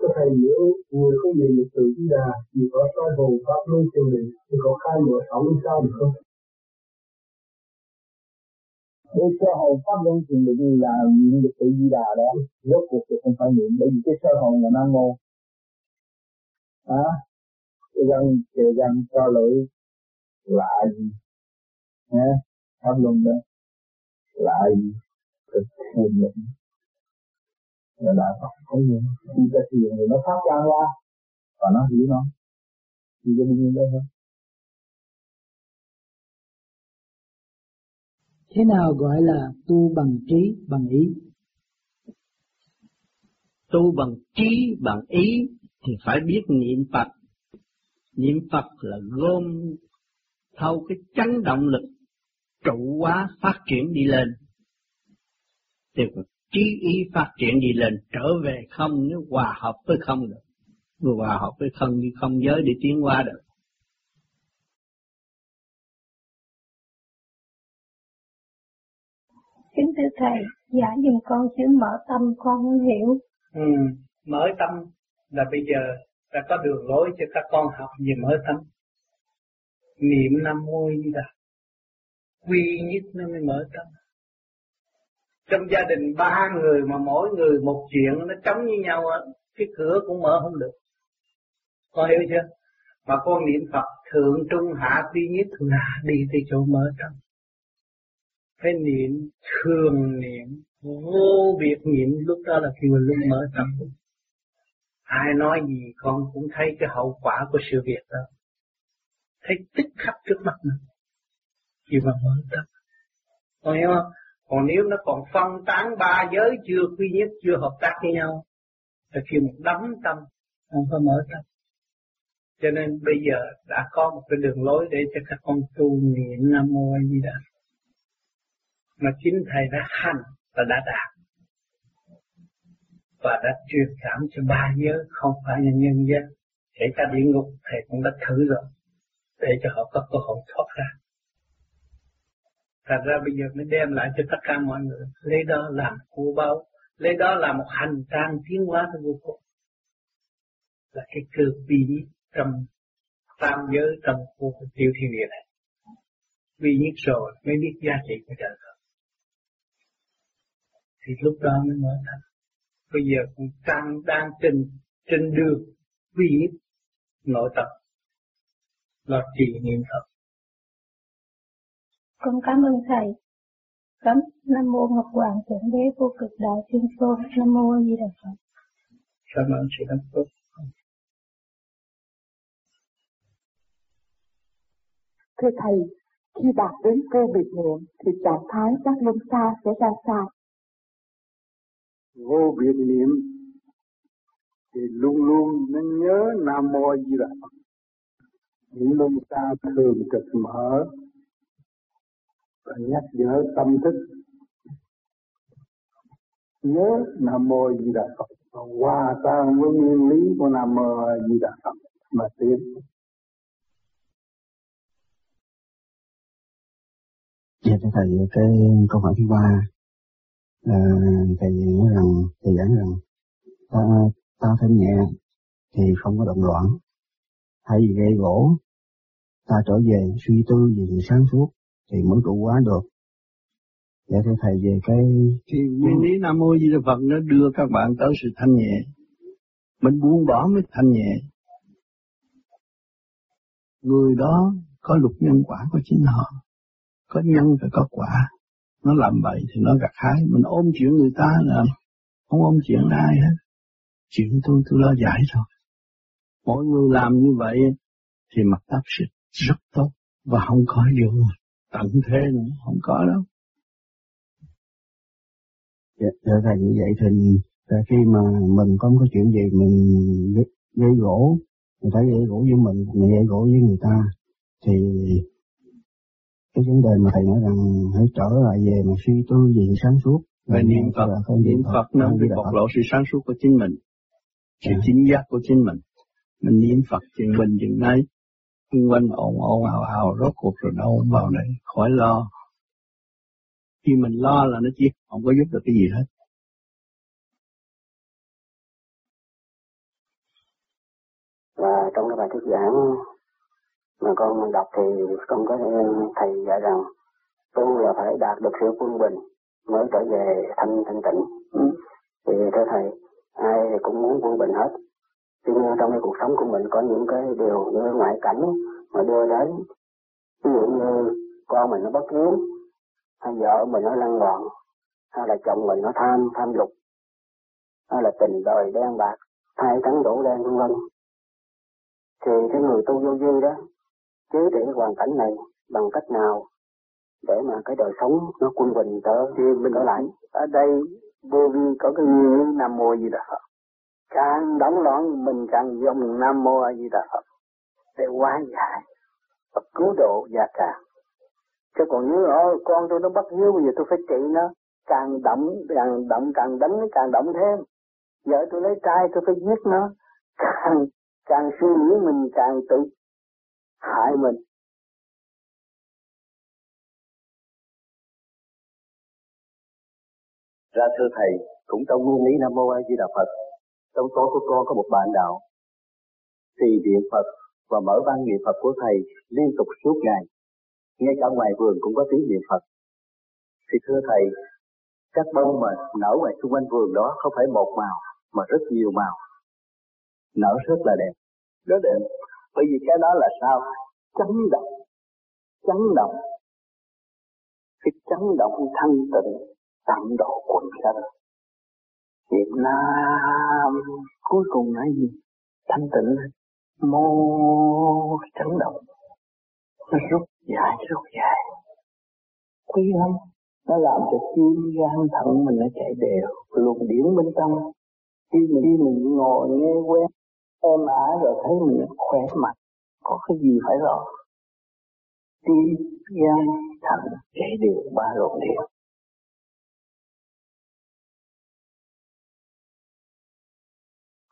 có thể hiểu người không nhìn được tự di đà chỉ có soi hồn pháp luân thiền định thì có khai mở sáu mươi sao được không? Để sơ hồn pháp luân thiền định là niệm được tự di đà đó rốt cuộc thì không phải niệm bởi vì cái sơ hồn là nam mô. À, cái răng cái răng cho lưỡi là gì nha pháp luân đó là gì thực thiền định là đạo Phật thấy gì khi ta thiền thì nó phát ra ra và nó hiểu nó. Thì cái đương nhiên đó thôi. Thế nào gọi là tu bằng trí bằng ý? Tu bằng trí bằng ý thì phải biết niệm Phật. Niệm Phật là gom thâu cái chấn động lực trụ hóa phát triển đi lên. Thì trí ý phát triển đi lên trở về không nếu hòa hợp với không được. Vừa hòa hợp với không như không giới để tiến qua được. Kính thưa thầy giải dùm con chữ mở tâm con không hiểu. Ừ, mở tâm là bây giờ đã có đường lối cho các con học về mở tâm. Niệm năm mô di đà. Quy nhất nó mới mở tâm trong gia đình ba người mà mỗi người một chuyện, nó chống như nhau cái cửa cũng mở không được. Con hiểu chưa? Mà con niệm Phật, thượng trung hạ duy nhất là đi tới chỗ mở tâm phải niệm, thường niệm, vô biệt niệm, lúc đó là khi mình lúc mở tâm ai nói gì con cũng thấy cái hậu quả của sự việc đó. Thấy tích khắc trước mặt mình. Khi mà mở tâm con hiểu không? Còn nếu nó còn phân tán ba giới chưa quy nhất, chưa hợp tác với nhau, thì khi một đấm tâm không có mở tâm cho nên bây giờ đã có một cái đường lối để cho các con tu niệm nam mô a di đà. Mà chính thầy đã hành và đã đạt. Và đã truyền cảm cho ba giới, không phải là nhân dân. kể cả địa ngục, thầy cũng đã thử rồi, để cho họ có cơ hội thoát ra. Thật ra bây giờ mới đem lại cho tất cả mọi người. Lấy đó làm của báo lấy đó là một hành trang tiến hóa của vô cùng là cái cơ bí trong tam giới, trong khu tiêu thiên địa này. Vì nhất rồi, mới biết giá trị của trời Phật thì lúc đó mới mở thành. Bây giờ cũng đang đang trên trên đường vi nhất nội tập là trì niệm Phật con cảm ơn thầy. Cấm nam mô ngọc hoàng thượng đế vô cực đại thiên tôn. Nam mô a di đà phật. Cảm ơn sự đóng góp thưa thầy khi đạt đến cơ biệt niệm thì trạng thái giác luân xa sẽ ra sao? Vô biệt niệm thì luôn luôn nên nhớ nam mô a di đà phật. Những luân xa thường trực mở và nhắc nhở tâm thức. Nhớ nam mô di đà phật. Và hòa tan với nguyên lý của nam mô di đà phật mà tiến. Dạ thưa thầy, cái câu hỏi thứ ba, à, thầy nói rằng, thầy giảng rằng, ta, ta thanh nhẹ thì không có động loạn, thay vì gây gỗ, ta trở về suy tư về sự sáng suốt, thì mới trụ hóa được. Dạ thưa thầy về cái thì nguyên lý Nam Mô Di Đà Phật nó đưa các bạn tới sự thanh nhẹ. Mình buông bỏ mới thanh nhẹ. Người đó có luật nhân quả của chính họ. Có nhân phải có quả. Nó làm vậy thì nó gặt hái. Mình ôm chuyện người ta là không ôm chuyện ai hết. Chuyện tôi tôi lo giải thôi. Mỗi người làm như vậy thì mặt đất sẽ rất tốt và không có vụ tận thế nữa, không có đâu. Dạ, dạ thầy như vậy thì khi mà mình có một cái chuyện gì mình gây gỗ, người ta gây gỗ với mình, mình gây gỗ với người ta, thì cái vấn đề mà thầy nói rằng hãy trở lại về mà suy tư về sáng suốt. Về niệm Phật, niệm Phật nó bị bộc lộ sự sáng suốt của chính mình, sự à. chính giác của chính mình. Mình niệm Phật chừng mình chừng nay, xung quanh ồn ồn ào ào rốt cuộc rồi đâu vào đây khỏi lo. Khi mình lo là nó chỉ không có giúp được cái gì hết. Và trong cái bài thuyết giảng mà con đọc thì con có thầy dạy rằng tu là phải đạt được sự quân bình mới trở về thanh thanh tịnh. Ừ. thì thưa thầy ai thì cũng muốn quân bình hết tuy nhiên trong cái cuộc sống của mình có những cái điều như ngoại cảnh mà đưa đến. Ví dụ như con mình nó bất hiếu hay vợ mình nó lăng loạn hay là chồng mình nó tham tham dục hay là tình đời đen bạc hai trắng đổ đen vân vân. Thì cái người tu vô vi đó chế trị hoàn cảnh này bằng cách nào để mà cái đời sống nó quân bình trở thì mình trở lại? ở đây vô vi có cái nguyên nam mô gì đó càng đóng loạn, mình càng dùng nam mô a di đà phật để hóa giải và cứu độ gia càng. Chứ còn nếu ở con tôi nó bất hiếu, bây giờ tôi phải trị nó. Càng động càng động càng đánh nó càng động thêm. Vợ tôi lấy trai tôi phải giết nó. Càng càng suy nghĩ mình, càng tự hại mình. Ra thưa thầy, cũng trong nguyên lý nam mô a di đà phật trong tổ của con có một bạn đạo. Thì điện phật và mở ban niệm phật của thầy liên tục suốt ngày. Ngay cả ngoài vườn cũng có tiếng niệm phật. Thì thưa thầy, các bông mà nở ngoài xung quanh vườn đó không phải một màu, mà rất nhiều màu. Nở rất là đẹp. Rất đẹp. Bởi vì cái đó là sao? Chấn động. Chấn động. Cái chấn động thanh tịnh, tận độ quần sanh. Việt Nam. Cuối cùng là gì? Thanh tịnh. Mô chấn động. Nó rút dài rút dài. Quý lắm. Nó làm cho tim gan thận mình nó chạy đều. Luồng điển bên trong. Khi mình đi, mình ngồi nghe quen em ả rồi thấy mình khỏe mạnh, có cái gì phải lo? Tim gan thận chạy đều, ba luồng điển.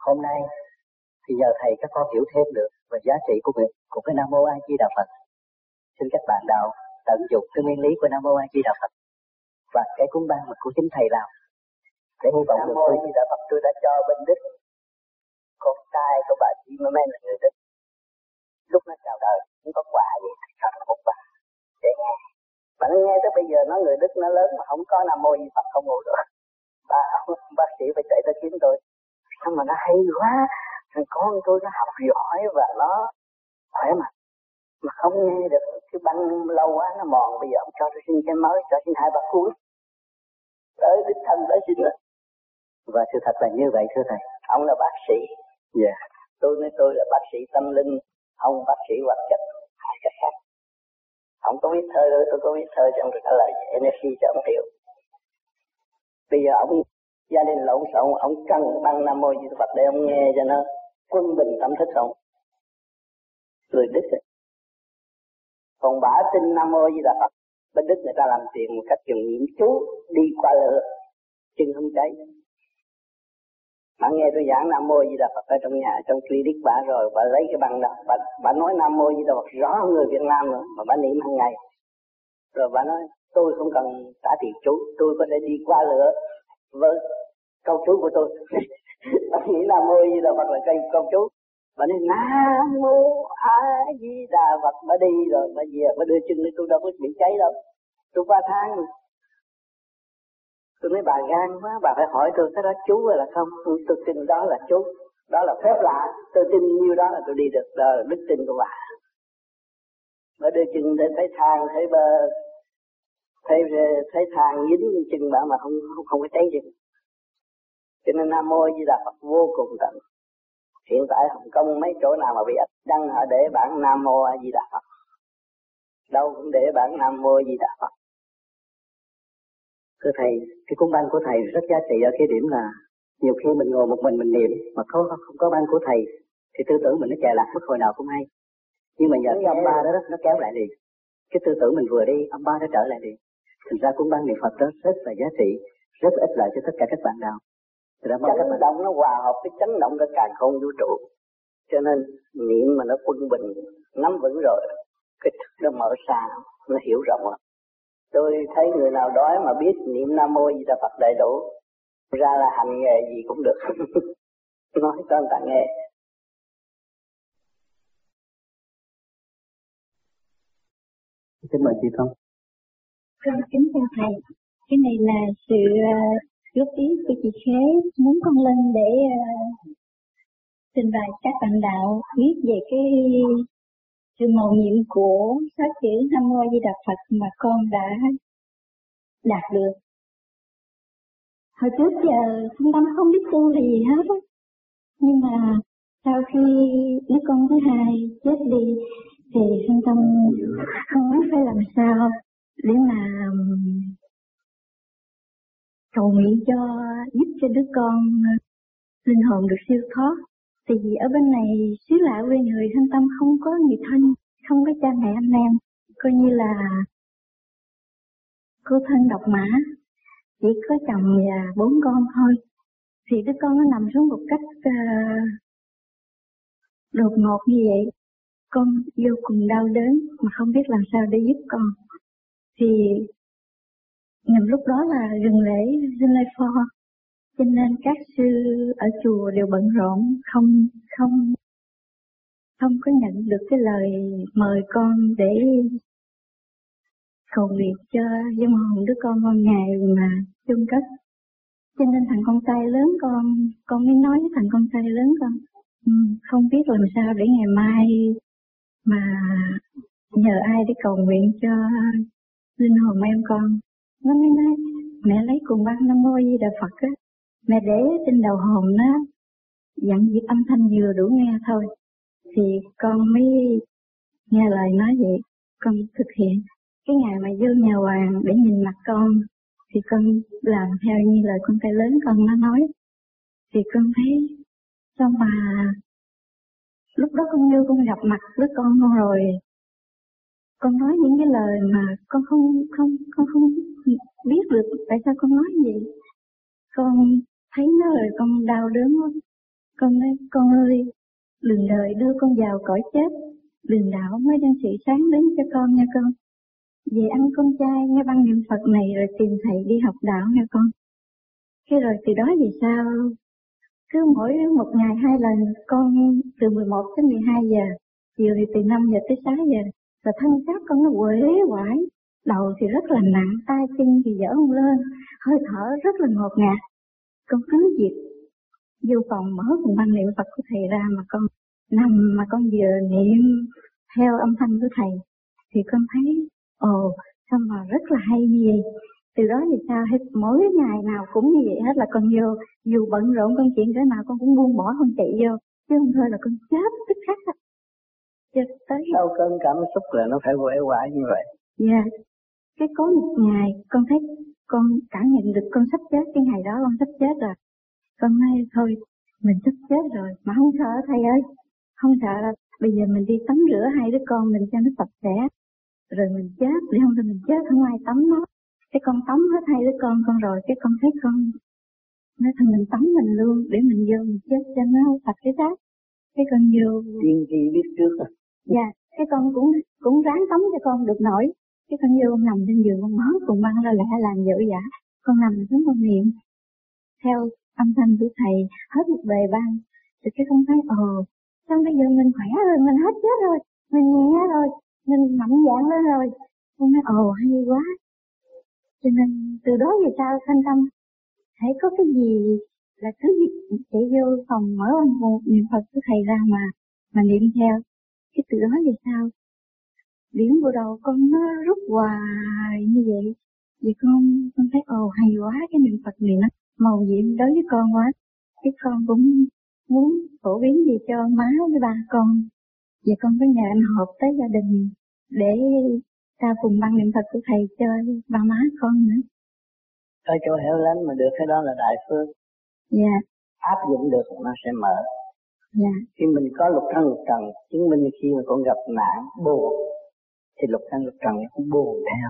Hôm nay thì nhờ thầy các con hiểu thêm được về giá trị của việc của cái nam mô a di đà phật. Xin các bạn đạo tận dụng cái nguyên lý của nam mô a di đà phật và cái cúng ban mà của chính thầy làm. Để hy vọng được quý đã Phật tôi đã cho bên Đức con trai của bà chị mà men là người Đức. Lúc nó chào đời cũng có quả gì thật là một bà để nghe. Mà nó nghe tới bây giờ nó người Đức nó lớn mà không có nam mô gì Phật không ngủ được. Bà bác sĩ phải chạy tới kiếm tôi sao mà nó hay quá. Thằng con tôi nó học giỏi và nó khỏe mạnh. Mà không nghe được cái băng lâu quá nó mòn. Bây giờ ông cho tôi xin cái mới cho xin hai ba cuốn. Tới đích thân tới xin rồi và sự thật là như vậy thưa thầy. Ông là bác sĩ. Dạ. Yeah. tôi nói tôi là bác sĩ tâm linh ông bác sĩ vật chất. Hai cái khác. Ông có biết thơ đâu tôi có biết thơ cho ông trả lời energy cho ông hiểu bây giờ ông gia đình lộn xộn ông cần băng nam mô di phật để ông nghe cho nó quân bình tâm thức không người đức ấy. còn bả tin nam mô di đà phật bên đức người ta làm tiền một cách dùng niệm chú đi qua lửa chân không cháy bạn nghe tôi giảng Nam Mô Di Đà Phật ở trong nhà, trong clinic bà rồi, bà lấy cái bằng đó, bà, bà nói Nam Mô Di Đà Phật rõ người Việt Nam nữa, mà bà niệm hàng ngày. Rồi bà nói, tôi không cần trả tiền chú, tôi có thể đi qua lửa Vâng, với câu chú của tôi. ông nghĩ Nam Mô Di Đà Phật là cây câu chú. mà nên Nam Mô A Di Đà Phật, mà đi rồi, mà về, mà đưa chân lên tôi đâu có bị cháy đâu. Tôi qua thang tôi nói bà gan quá bà phải hỏi tôi cái đó chú hay là không tôi tôi tin đó là chú đó là phép lạ tôi tin nhiêu đó là tôi đi được đó là đức tin của bà mới đưa chân để thấy thang thấy bờ thấy thấy thang dính chân bà mà không không không có cháy chân cho nên nam mô di đà phật vô cùng tận. Hiện tại hồng kông mấy chỗ nào mà bị ách đăng họ để bản nam mô a di đà phật. Đâu cũng để bản nam mô di đà phật. Thưa thầy cái cuốn băng của thầy rất giá trị ở cái điểm là nhiều khi mình ngồi một mình mình niệm mà không không có băng của thầy thì tư tưởng mình nó chạy lạc mất hồi nào cũng hay. Nhưng mà nhờ cái âm ba đó, đó nó kéo lại liền. Cái tư tưởng mình vừa đi âm ba nó trở lại liền thực ra cũng đang niệm Phật đó rất là giá trị rất ích lợi cho tất cả các bạn nào. Thì ra chấn bạn... động nó hòa hợp cái chấn động cái càng không vũ trụ. Cho nên niệm mà nó quân bình nắm vững rồi cái thức nó mở xa nó hiểu rộng rồi. Tôi thấy người nào đói mà biết niệm nam mô di đà phật đầy đủ ra là hành nghề gì cũng được. Nói cho người ta nghe. Xin mời chị không con kính chào thầy. Cái này là sự uh, góp ý của chị Khế muốn con lên để uh, trình bày các bạn đạo biết về cái sự màu nhiệm của sáu chữ Nam Mô Di Đà Phật mà con đã đạt được. Hồi trước giờ chúng tâm không biết tu là gì hết á. Nhưng mà sau khi đứa con thứ hai chết đi thì trung tâm không biết phải làm sao để mà um, cầu nguyện cho giúp cho đứa con uh, linh hồn được siêu thoát. Thì vì ở bên này xứ lạ quê người thanh tâm không có người thân không có cha mẹ anh em. Coi như là cô thân độc mã chỉ có chồng và bốn con thôi. Thì đứa con nó nằm xuống một cách uh, đột ngột như vậy. Con vô cùng đau đớn mà không biết làm sao để giúp con thì nhằm lúc đó là gần lễ Linh Lai Pho. Cho nên các sư ở chùa đều bận rộn, không không không có nhận được cái lời mời con để cầu nguyện cho dân hồn đứa con con ngày mà chung cất. Cho nên thằng con trai lớn con con mới nói với thằng con trai lớn con ừ, không biết làm sao để ngày mai mà nhờ ai để cầu nguyện cho linh hồn em con. Nó mới nói, mẹ lấy cùng băng nam mô di đà phật á. Mẹ để trên đầu hồn nó. Dặn dịp âm thanh vừa đủ nghe thôi, thì con mới nghe lời nói vậy. Con thực hiện. Cái ngày mà vô nhà hoàng để nhìn mặt con, thì con làm theo như lời con trai lớn con nó nói. Thì con thấy, sao mà lúc đó con như con gặp mặt với con con rồi? Con nói những cái lời mà con không không, con không biết được tại sao con nói vậy. Con thấy nó rồi con đau đớn lắm con nói, con ơi đường đời đưa con vào cõi chết. Đường đạo mới đang sự sáng đến cho con nha con. Về ăn con trai, nghe băng niệm Phật này rồi tìm thầy đi học đạo nha con. Thế rồi từ đó về sao cứ mỗi một ngày hai lần, con từ 11 tới 12 giờ, chiều thì từ 5 giờ tới 6 giờ và thân xác con nó quể quải đầu thì rất là nặng, tay chân thì dở không lên, hơi thở rất là ngột ngạt. Con cứ việc vô phòng mở cùng băng niệm Phật của thầy ra mà con nằm, mà con vừa niệm theo âm thanh của thầy, thì con thấy, ồ, sao mà rất là hay như vậy? Từ đó thì sao? Hết, mỗi ngày nào cũng như vậy hết là con vô. Dù bận rộn con chuyện thế nào con cũng buông bỏ con chạy vô. Chứ không thôi là con chết tức khắc chết tới. Sau cơn cảm xúc là nó phải quể quả như vậy. Dạ. Yeah. cái có một ngày con thấy con cảm nhận được con sắp chết cái ngày đó con sắp chết rồi. Con nói thôi mình sắp chết rồi mà không sợ thầy ơi. Không sợ là bây giờ mình đi tắm rửa hai đứa con mình cho nó sạch sẽ. Rồi mình chết. Để không thì mình chết không ai tắm nó cái con tắm hết hai đứa con con rồi cái con thấy con nói thôi mình tắm mình luôn để mình vô mình chết cho nó sạch cái xác. Cái con vô tiên tri biết trước à dạ cái con cũng cũng ráng sống cho con được nổi. Cái con vô nằm trên giường con nói cùng băng ra lẽ làm dữ giả con nằm xuống con niệm. Theo âm thanh của thầy, hết một bề băng. Thì cái con thấy, ồ, sao bây giờ mình khỏe rồi mình hết chết rồi. Mình nhẹ rồi, mình mạnh dạn lên rồi. Con nói, ồ, hay quá. Cho nên, từ đó về sau, thanh tâm, hãy có cái gì là cứ chạy vô phòng mở một niệm Phật của thầy ra mà mà niệm theo cái từ đó về sau điểm bộ đầu con nó rút hoài như vậy. Vì con con thấy ồ hay quá cái niệm Phật này nó màu nhiệm đối với con quá. Cái con cũng muốn phổ biến gì cho má với ba con. Và con có nhờ anh họp tới gia đình để ta cùng băng niệm Phật của thầy cho ba má con nữa. Tới chỗ hẻo lánh mà được cái đó là đại phước. Dạ. Áp dụng được nó sẽ mở dạ. Khi mình có lục thân lục trần chứng minh khi mà con gặp nạn buồn thì lục thân lục trần cũng buồn theo.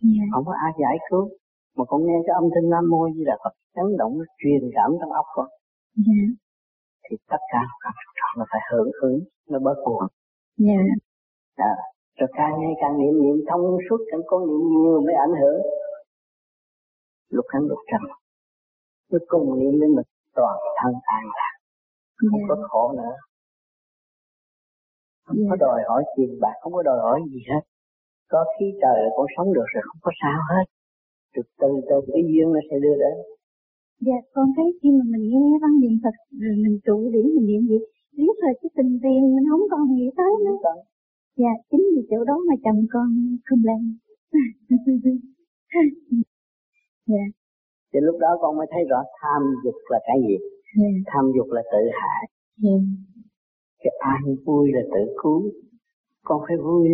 Dạ. không có ai giải cứu. Mà con nghe cái âm thanh nam mô như là Phật chấn động nó truyền cảm trong óc con. Dạ. thì tất cả các trọn nó phải hưởng ứng nó bớt buồn. Dạ. à, rồi càng ngày càng niệm niệm thông suốt càng con niệm nhiều mới ảnh hưởng. Lục thân lục trần nó cùng niệm với mình toàn thân an lạc không có khổ nữa. Không có đòi hỏi tiền bạc không có đòi hỏi gì hết. Có khí trời là con sống được rồi không có sao hết. Từ từ từ cái duyên nó sẽ đưa đến. Dạ con thấy khi mà mình nghe văn niệm Phật rồi mình trụ điển mình niệm gì biết rồi cái tình tiền mình không còn nghĩ tới nữa. Dạ chính vì chỗ đó mà chồng con không làm dạ. Thì lúc đó con mới thấy rõ tham dục là cái gì yeah. tham dục là tự hại yeah. cái an vui là tự cứu con phải vui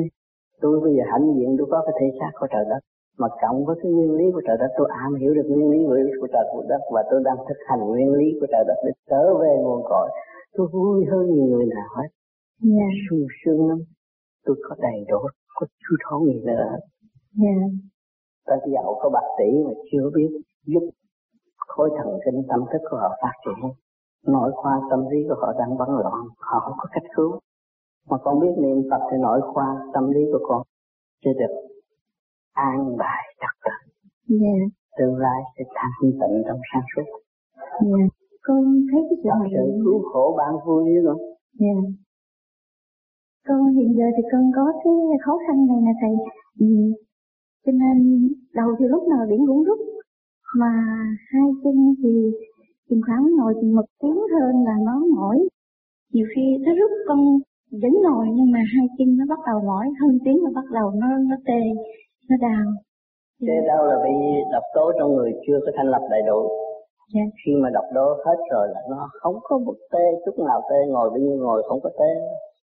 tôi bây giờ hãnh diện tôi có cái thể xác của trời đất mà cộng với cái nguyên lý của trời đất tôi am hiểu được nguyên lý của trời đất và tôi đang thực hành nguyên lý của trời đất để trở về nguồn cội tôi vui hơn nhiều người nào hết yeah. sung sướng lắm tôi có đầy đủ có chú thấu gì nữa yeah. ta giàu có bác sĩ mà chưa biết giúp khối thần kinh tâm thức của họ phát triển nội khoa tâm lý của họ đang bấn loạn họ không có cách cứu mà con biết niệm Phật thì nội khoa tâm lý của con sẽ được an bài trật tự yeah. tương lai sẽ thanh tịnh trong sáng suốt yeah. con thấy cái sự sự cứu khổ ban vui luôn yeah. con hiện giờ thì con có cái khó khăn này là thầy ừ. cho nên đầu thì lúc nào điểm cũng rút mà hai chân thì chừng khoảng ngồi chừng một tiếng hơn là nó mỏi. Nhiều khi nó rút con vẫn ngồi nhưng mà hai chân nó bắt đầu mỏi hơn tiếng nó bắt đầu nó nó tê nó đau. Tê đau là vì độc tố trong người chưa có thanh lập đầy đủ. Dạ. khi mà độc tố hết rồi là nó không có một tê chút nào tê ngồi bao nhiêu ngồi không có tê.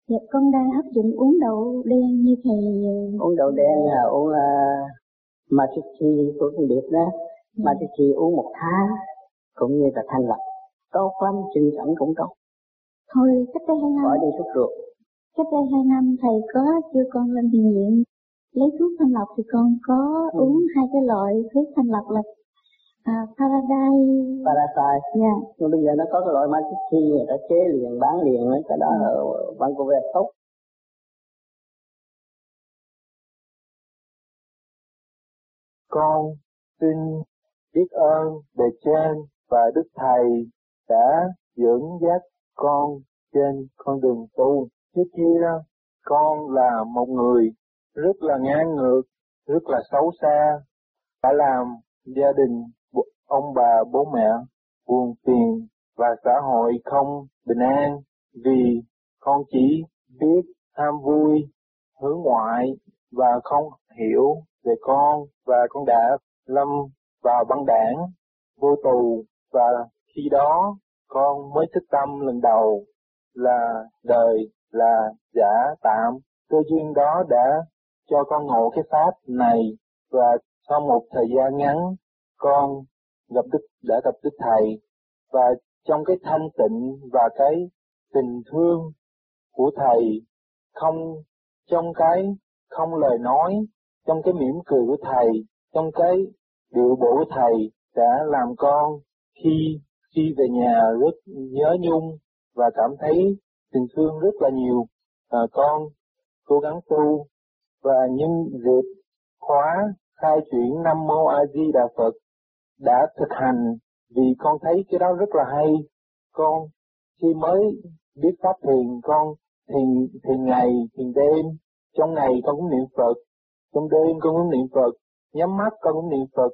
Dạ con đang áp dụng uống đậu đen như thầy uống đậu đen là uống uh, Machichi của con điệp đó dạ. Machichi uống một tháng cũng như là thanh lập tốt lắm chân sẵn cũng tốt thôi cách đây hai năm bỏ đi thuốc ruột cách đây hai năm thầy có chưa con lên thiền viện lấy thuốc thanh lọc thì con có ừ. uống hai cái loại thuốc thanh lọc là à, Paradise Paradise yeah. Dạ. nhưng bây giờ nó có cái loại Magici người ta chế liền bán liền cái đó ừ. ở Vancouver tốt con xin biết ơn bề trên và đức thầy đã dẫn dắt con trên con đường tu. Trước kia con là một người rất là ngang ngược, rất là xấu xa, đã làm gia đình ông bà bố mẹ buồn phiền và xã hội không bình an vì con chỉ biết ham vui, hướng ngoại và không hiểu về con và con đã lâm vào băng đảng, vô tù và khi đó con mới thức tâm lần đầu là đời là giả tạm. Cơ duyên đó đã cho con ngộ cái pháp này và sau một thời gian ngắn con gặp đức đã gặp đức thầy và trong cái thanh tịnh và cái tình thương của thầy không trong cái không lời nói trong cái mỉm cười của thầy trong cái điệu bộ thầy đã làm con khi khi về nhà rất nhớ nhung và cảm thấy tình thương rất là nhiều à, con cố gắng tu và nhân dịp khóa khai chuyển Nam Mô A Di Đà Phật đã thực hành vì con thấy cái đó rất là hay. Con khi mới biết pháp thiền con thiền thiền ngày, thiền đêm, trong ngày con cũng niệm Phật, trong đêm con cũng niệm Phật, nhắm mắt con cũng niệm Phật,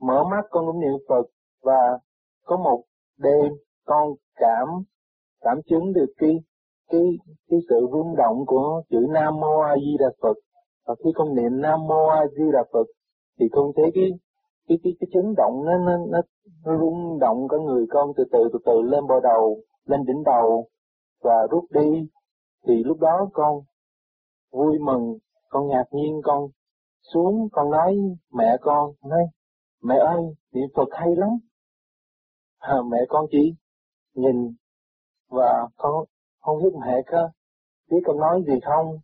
mở mắt con cũng niệm Phật và có một đêm con cảm cảm chứng được cái cái cái sự rung động của chữ Nam Mô A Di Đà Phật. Và khi con niệm Nam Mô A Di Đà Phật thì con thấy cái cái cái cái chấn động nó nó nó, nó rung động cả người con từ từ từ từ lên bờ đầu lên đỉnh đầu. Và rút đi thì lúc đó con vui mừng con ngạc nhiên con xuống con nói mẹ con nói mẹ ơi niệm Phật hay lắm. À, mẹ con chỉ nhìn và con không biết mẹ có biết con nói gì không.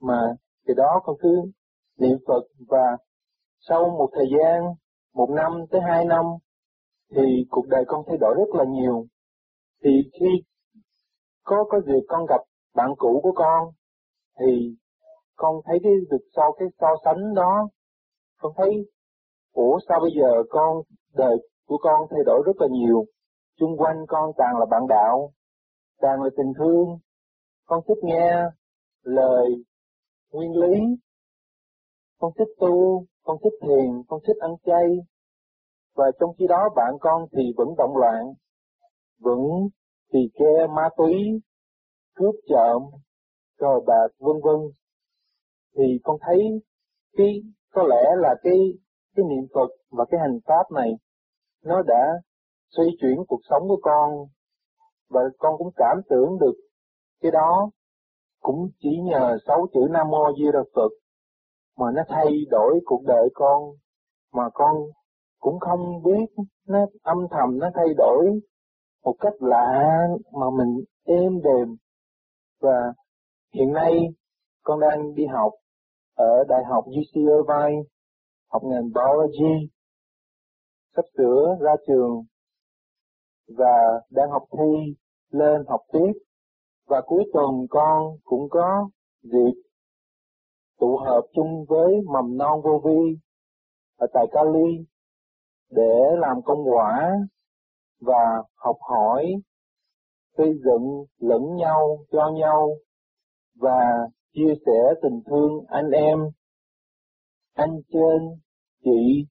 Mà từ đó con cứ niệm Phật và sau một thời gian, một năm tới hai năm, thì cuộc đời con thay đổi rất là nhiều. Thì khi có có dịp con gặp bạn cũ của con, thì con thấy cái việc sau cái so sánh đó, con thấy, ủa sao bây giờ con, đời của con thay đổi rất là nhiều, xung quanh con toàn là bạn đạo, toàn là tình thương, con thích nghe lời nguyên lý. Con thích tu, con thích thiền, con thích ăn chay, và trong khi đó bạn con thì vẫn động loạn, vẫn tỳ ke ma túy, cướp trộm, cờ bạc vân vân thì con thấy cái, có lẽ là cái cái niệm Phật và cái hành pháp này, nó đã xoay chuyển cuộc sống của con. Và con cũng cảm tưởng được cái đó cũng chỉ nhờ sáu chữ Nam Mô Di Đà Phật mà nó thay đổi cuộc đời con, mà con cũng không biết nó âm thầm nó thay đổi một cách lạ mà mình êm đềm. Và hiện nay con đang đi học ở Đại học UC Irvine, học ngành biology, sắp sửa ra trường và đang học thi lên học tiếp. Và cuối tuần con cũng có dịp tụ hợp chung với mầm non vô vi ở tại Cali để làm công quả và học hỏi, xây dựng lẫn nhau, cho nhau và chia sẻ tình thương anh em, anh trên, chị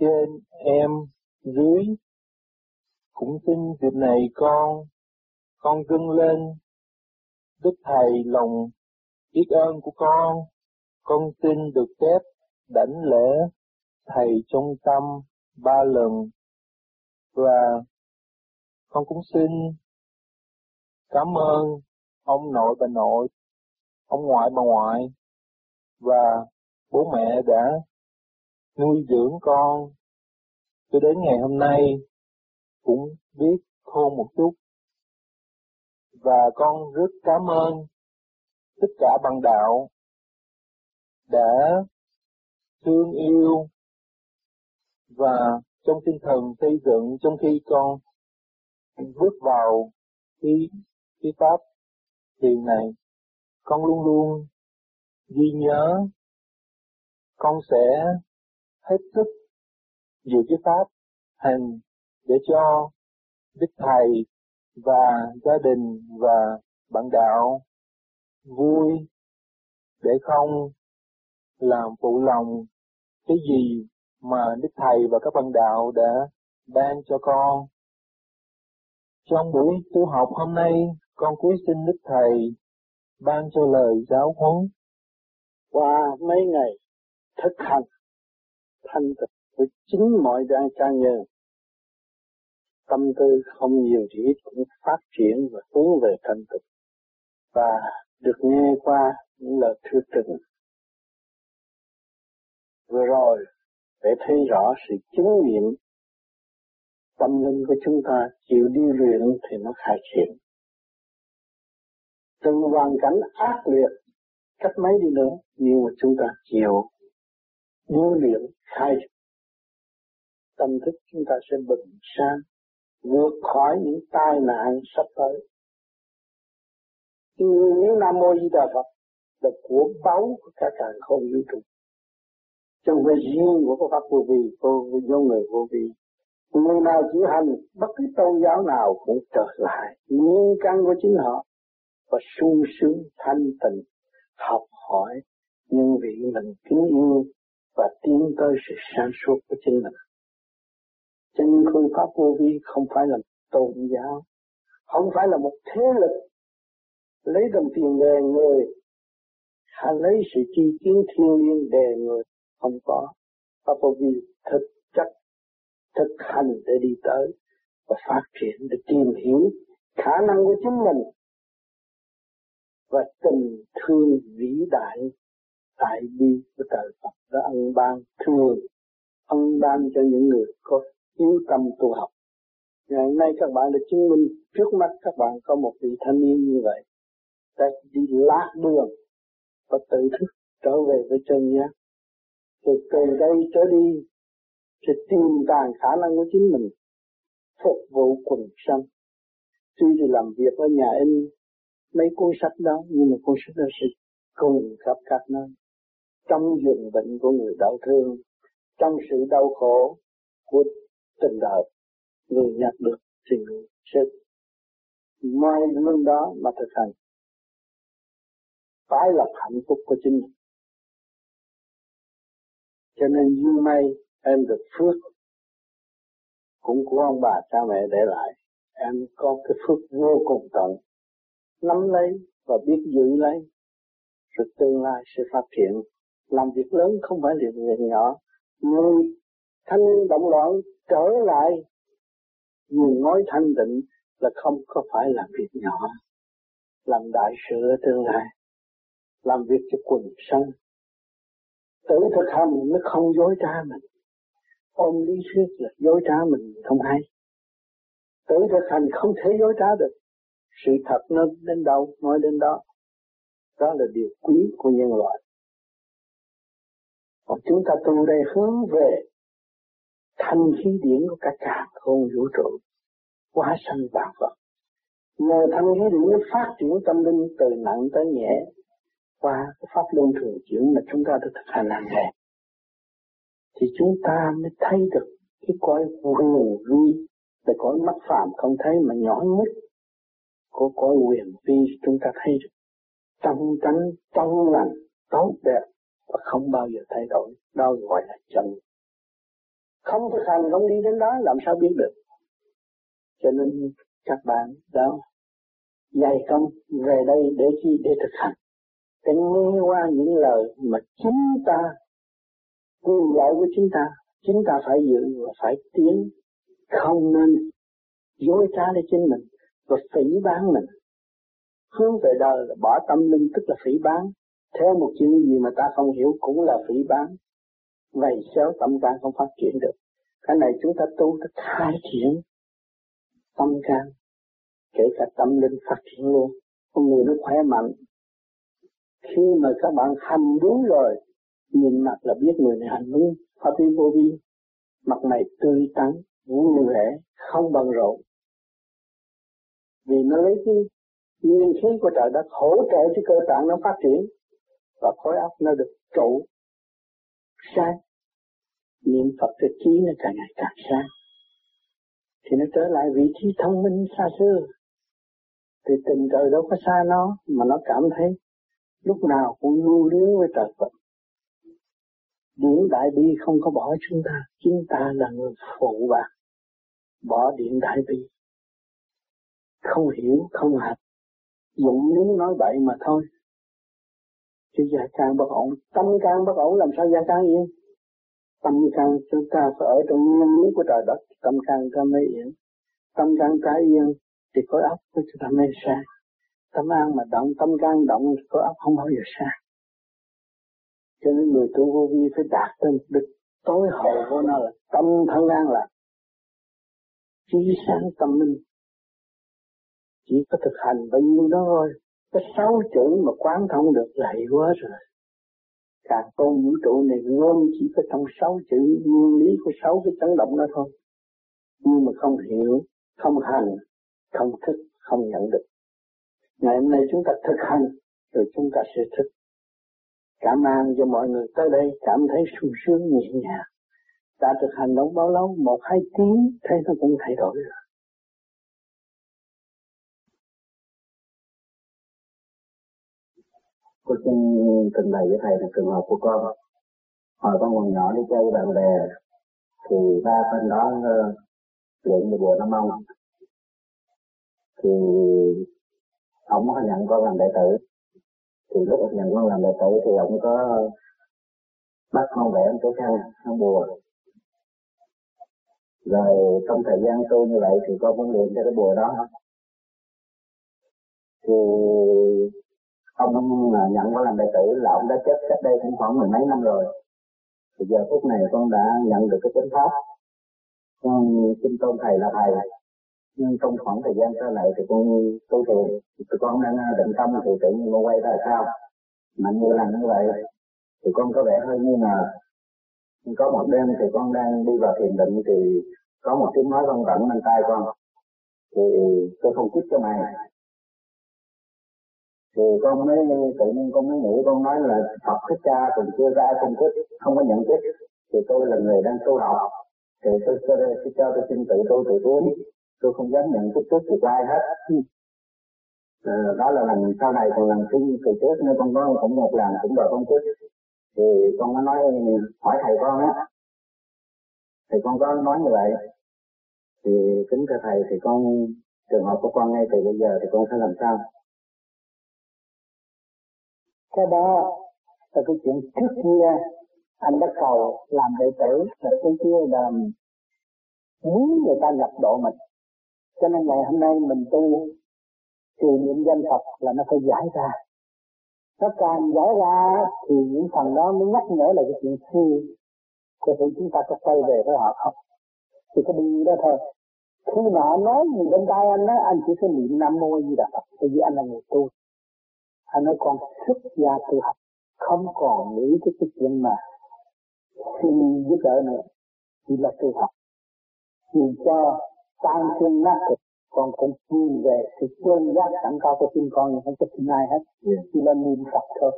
trên, em dưới. Cũng xin dịp này con con dâng lên. Đức thầy lòng biết ơn của con con xin được phép đảnh lễ thầy trong tâm ba lần. Và con cũng xin cảm ơn ông nội bà nội ông ngoại bà ngoại và bố mẹ đã nuôi dưỡng con. Cho đến ngày hôm nay cũng biết khôn một chút. Và con rất cảm ơn tất cả bằng đạo đã thương yêu và trong tinh thần xây dựng trong khi con bước vào cái cái pháp thiền này con luôn luôn ghi nhớ. Con sẽ hết sức giữ cái pháp hành để cho đức thầy và gia đình và bạn đạo vui để không làm phụ lòng cái gì mà đức thầy và các bạn đạo đã ban cho con. Trong buổi tu học hôm nay, con cuối xin đức thầy ban cho lời giáo huấn. Qua mấy ngày thực hành thanh tịnh với chính mọi đại ca nhân tâm tư không nhiều thì ít cũng phát triển và hướng về thanh tịnh và được nghe qua những lời thưa tình. Vừa rồi, để thấy rõ sự chứng nghiệm tâm linh của chúng ta chịu đi luyện thì nó khai triển từ hoàn cảnh ác liệt, cách mấy đi nữa, nhưng mà chúng ta chịu vô niệm khai tâm thức chúng ta sẽ bình sang vượt khỏi những tai nạn sắp tới. Nếu nam mô di đà phật là của báu của cả càng không vũ trụ, trong về riêng của pháp vô vi, vô do người vô vi, người nào chỉ hành, bất cứ tôn giáo nào cũng trở lại nguyên căn của chính họ và sung sướng thanh tịnh học hỏi nhân vị mình kính yêu và tiến tới sự sáng suốt của chính mình. Cho nên phương pháp vô vi không phải là tôn giáo, không phải là một thế lực lấy đồng tiền đề người hay lấy sự chi kiến thiên liêng đề người. Không có. Pháp vô vi thực chất thực hành để đi tới và phát triển để tìm hiểu khả năng của chính mình và tình thương vĩ đại tại bi của trời Phật đã ân ban thường, ân ban cho những người có yếu tâm tu học. Ngày nay các bạn đã chứng minh trước mắt các bạn có một vị thanh niên như vậy, đã đi lạc đường và tự thức trở về với chân giác. Rồi từ đây trở đi sẽ tìm tàng khả năng của chính mình, phục vụ quần sanh. Tuy thì làm việc ở nhà in mấy cuốn sách đó, nhưng mà cuốn sách đó sẽ cùng khắp các nơi. Trong giường bệnh của người đau thương, trong sự đau khổ của tình đời, người nhặt được thì người sẽ mai luôn đó mà thực hành. Phải là hạnh phúc của chính mình. Cho nên như may em được phước, cũng của ông bà cha mẹ để lại, em có cái phước vô cùng tận nắm lấy và biết giữ lấy. Sự tương lai sẽ phát triển làm việc lớn không phải là việc nhỏ. Người thanh động loạn trở lại. Người nói thanh định là không có phải là việc nhỏ. Làm đại sự ở tương lai. Làm việc cho quần sân. Tự thực hành nó không dối trá mình. Ôm lý thuyết là dối trá mình không hay. Tự thực hành không thể dối trá được sự thật nó đến đâu, nói đến đó. Đó là điều quý của nhân loại. Còn chúng ta tu đây hướng về thanh khí điển của cả cả không vũ trụ, quá sanh vạn vật. Nhờ thanh khí điển phát triển tâm linh từ nặng tới nhẹ, qua cái pháp luân thường chuyển mà chúng ta đã thực hành hàng ngày. Thì chúng ta mới thấy được cái cõi quyền vi, là cõi mắt phàm không thấy mà nhỏ nhất của cõi quyền vi chúng ta thấy được. Trong tánh trong lành, tốt đẹp, và không bao giờ thay đổi, đó gọi là chân. Không thực hành, không đi đến đó, làm sao biết được? Cho nên các bạn đó, dày công, về đây để chi, để thực hành. Để nghe qua những lời mà chính ta quyền lợi của chúng ta chúng ta phải giữ và phải tiến, không nên dối trá để chính mình và phỉ bán mình. Hướng về đời là bỏ tâm linh, tức là phỉ bán. Theo một chuyện gì mà ta không hiểu cũng là phỉ bán. Vậy xéo tâm can không phát triển được. Cái này chúng ta tu ta khai triển tâm can, kể cả tâm linh phát triển luôn. Con người nó khỏe mạnh. Khi mà các bạn hành đúng rồi, nhìn mặt là biết người này hành đúng pháp lý vô vi. Mặt mày tươi tắn vui vẻ không bận rộn vì nó lấy cái nguyên khí của trời đất hỗ trợ cho cơ tạng nó phát triển và khối óc nó được trụ sáng. Niệm Phật cho trí nó càng ngày càng sáng. Thì nó trở lại vị trí thông minh xa xưa. Thì tình trời đâu có xa nó mà nó cảm thấy lúc nào cũng lưu luyến với trời Phật. Điện đại bi không có bỏ chúng ta, chúng ta là người phụ bạc, bỏ điện đại bi. Không hiểu, không hành, dụng lý nói bậy mà thôi. Chứ gia can bất ổn, tâm can bất ổn làm sao gia can yên? Tâm can chúng ta phải ở trong nguyên lý của trời đất, tâm can ta mới yên. Tâm can ta yên thì khối óc của chúng ta mới sáng. Tâm an mà động, tâm can động thì khối óc không bao giờ sáng cho nên người tu vô vi phải đạt tới mục đích tối hậu của nó là tâm thân an là trí sáng tâm minh chỉ có thực hành bao nhiêu đó thôi. Có sáu chữ mà quán thông được là hay quá rồi. Càng con vũ trụ này ngôn chỉ có trong sáu chữ nguyên lý của sáu cái chấn động đó thôi. Nhưng mà không hiểu không hành không thức không nhận được. Ngày hôm nay chúng ta thực hành rồi chúng ta sẽ thức. Cảm ơn cho mọi người tới đây cảm thấy sung sướng nhẹ nhàng. Ta thực hành đâu bao lâu, một hai tiếng, thấy nó cũng thay đổi rồi. Cô xin trình bày với thầy là trường hợp của con. Hồi con còn nhỏ đi chơi với bạn bè, thì ba bên đó uh, luyện một bùa Nam Mông. Thì ông có nhận con làm đệ tử thì lúc ông nhận con làm đệ tử thì ông có bắt con vẽ một cái khăn khăn bùa rồi trong thời gian tu như vậy thì con cũng luyện cho cái bùa đó thì ông à, nhận con làm đệ tử là ông đã chết cách đây cũng khoảng mười mấy năm rồi. Thì giờ phút này con đã nhận được cái chánh pháp. Con xin tôn thầy là thầy. Nhưng trong khoảng thời gian sau này thì con tu thiền, thì con đang à, định tâm thì tự nhiên con quay ra sao? Mạnh như là như vậy, thì con có vẻ hơi nghi ngờ. Có một đêm thì con đang đi vào thiền định thì có một tiếng nói văng vẳng bên tai con. Thì tôi không tiếp cho mày thì con mới tự nhiên con mới nghĩ con nói là Phật thích cha còn chưa ra không thích không có nhận thức. Thì tôi là người đang tu học. Thì tôi cho tôi, cho tôi xin tự tôi tự tiến tôi không dám nhận thức trước từ ai hết. À, đó là lần sau này còn lần thứ từ trước nên con có cũng một lần cũng vào con trước. Thì con mới nói hỏi thầy con á. Thì con có nói như vậy. Thì kính thưa thầy thì con trường hợp của con ngay từ bây giờ thì con sẽ làm sao? Cái đó là cái chuyện trước kia, anh đã cầu làm đệ tử là cái kia là muốn người ta nhập độ mình. Cho nên ngày hôm nay mình tu trì niệm danh Phật là nó phải giải ra. Nó càng giải ra thì những phần đó mới nhắc nhở là cái chuyện xưa. Cho nên chúng ta có quay về với họ không? Thì có đi đó thôi. Khi mà nói gì bên tai anh đó anh chỉ có niệm nam mô di đà phật. Bởi vì anh là người tu anh nói con xuất gia tu học. Không còn nghĩ tới cái chuyện mà xin giúp đỡ nữa chỉ là tu học. Vì cho tan xương nát thịt con cũng chuyên về sự quên giác sẵn cao của xin con không có xin ai hết yeah. chỉ là niệm phật thôi.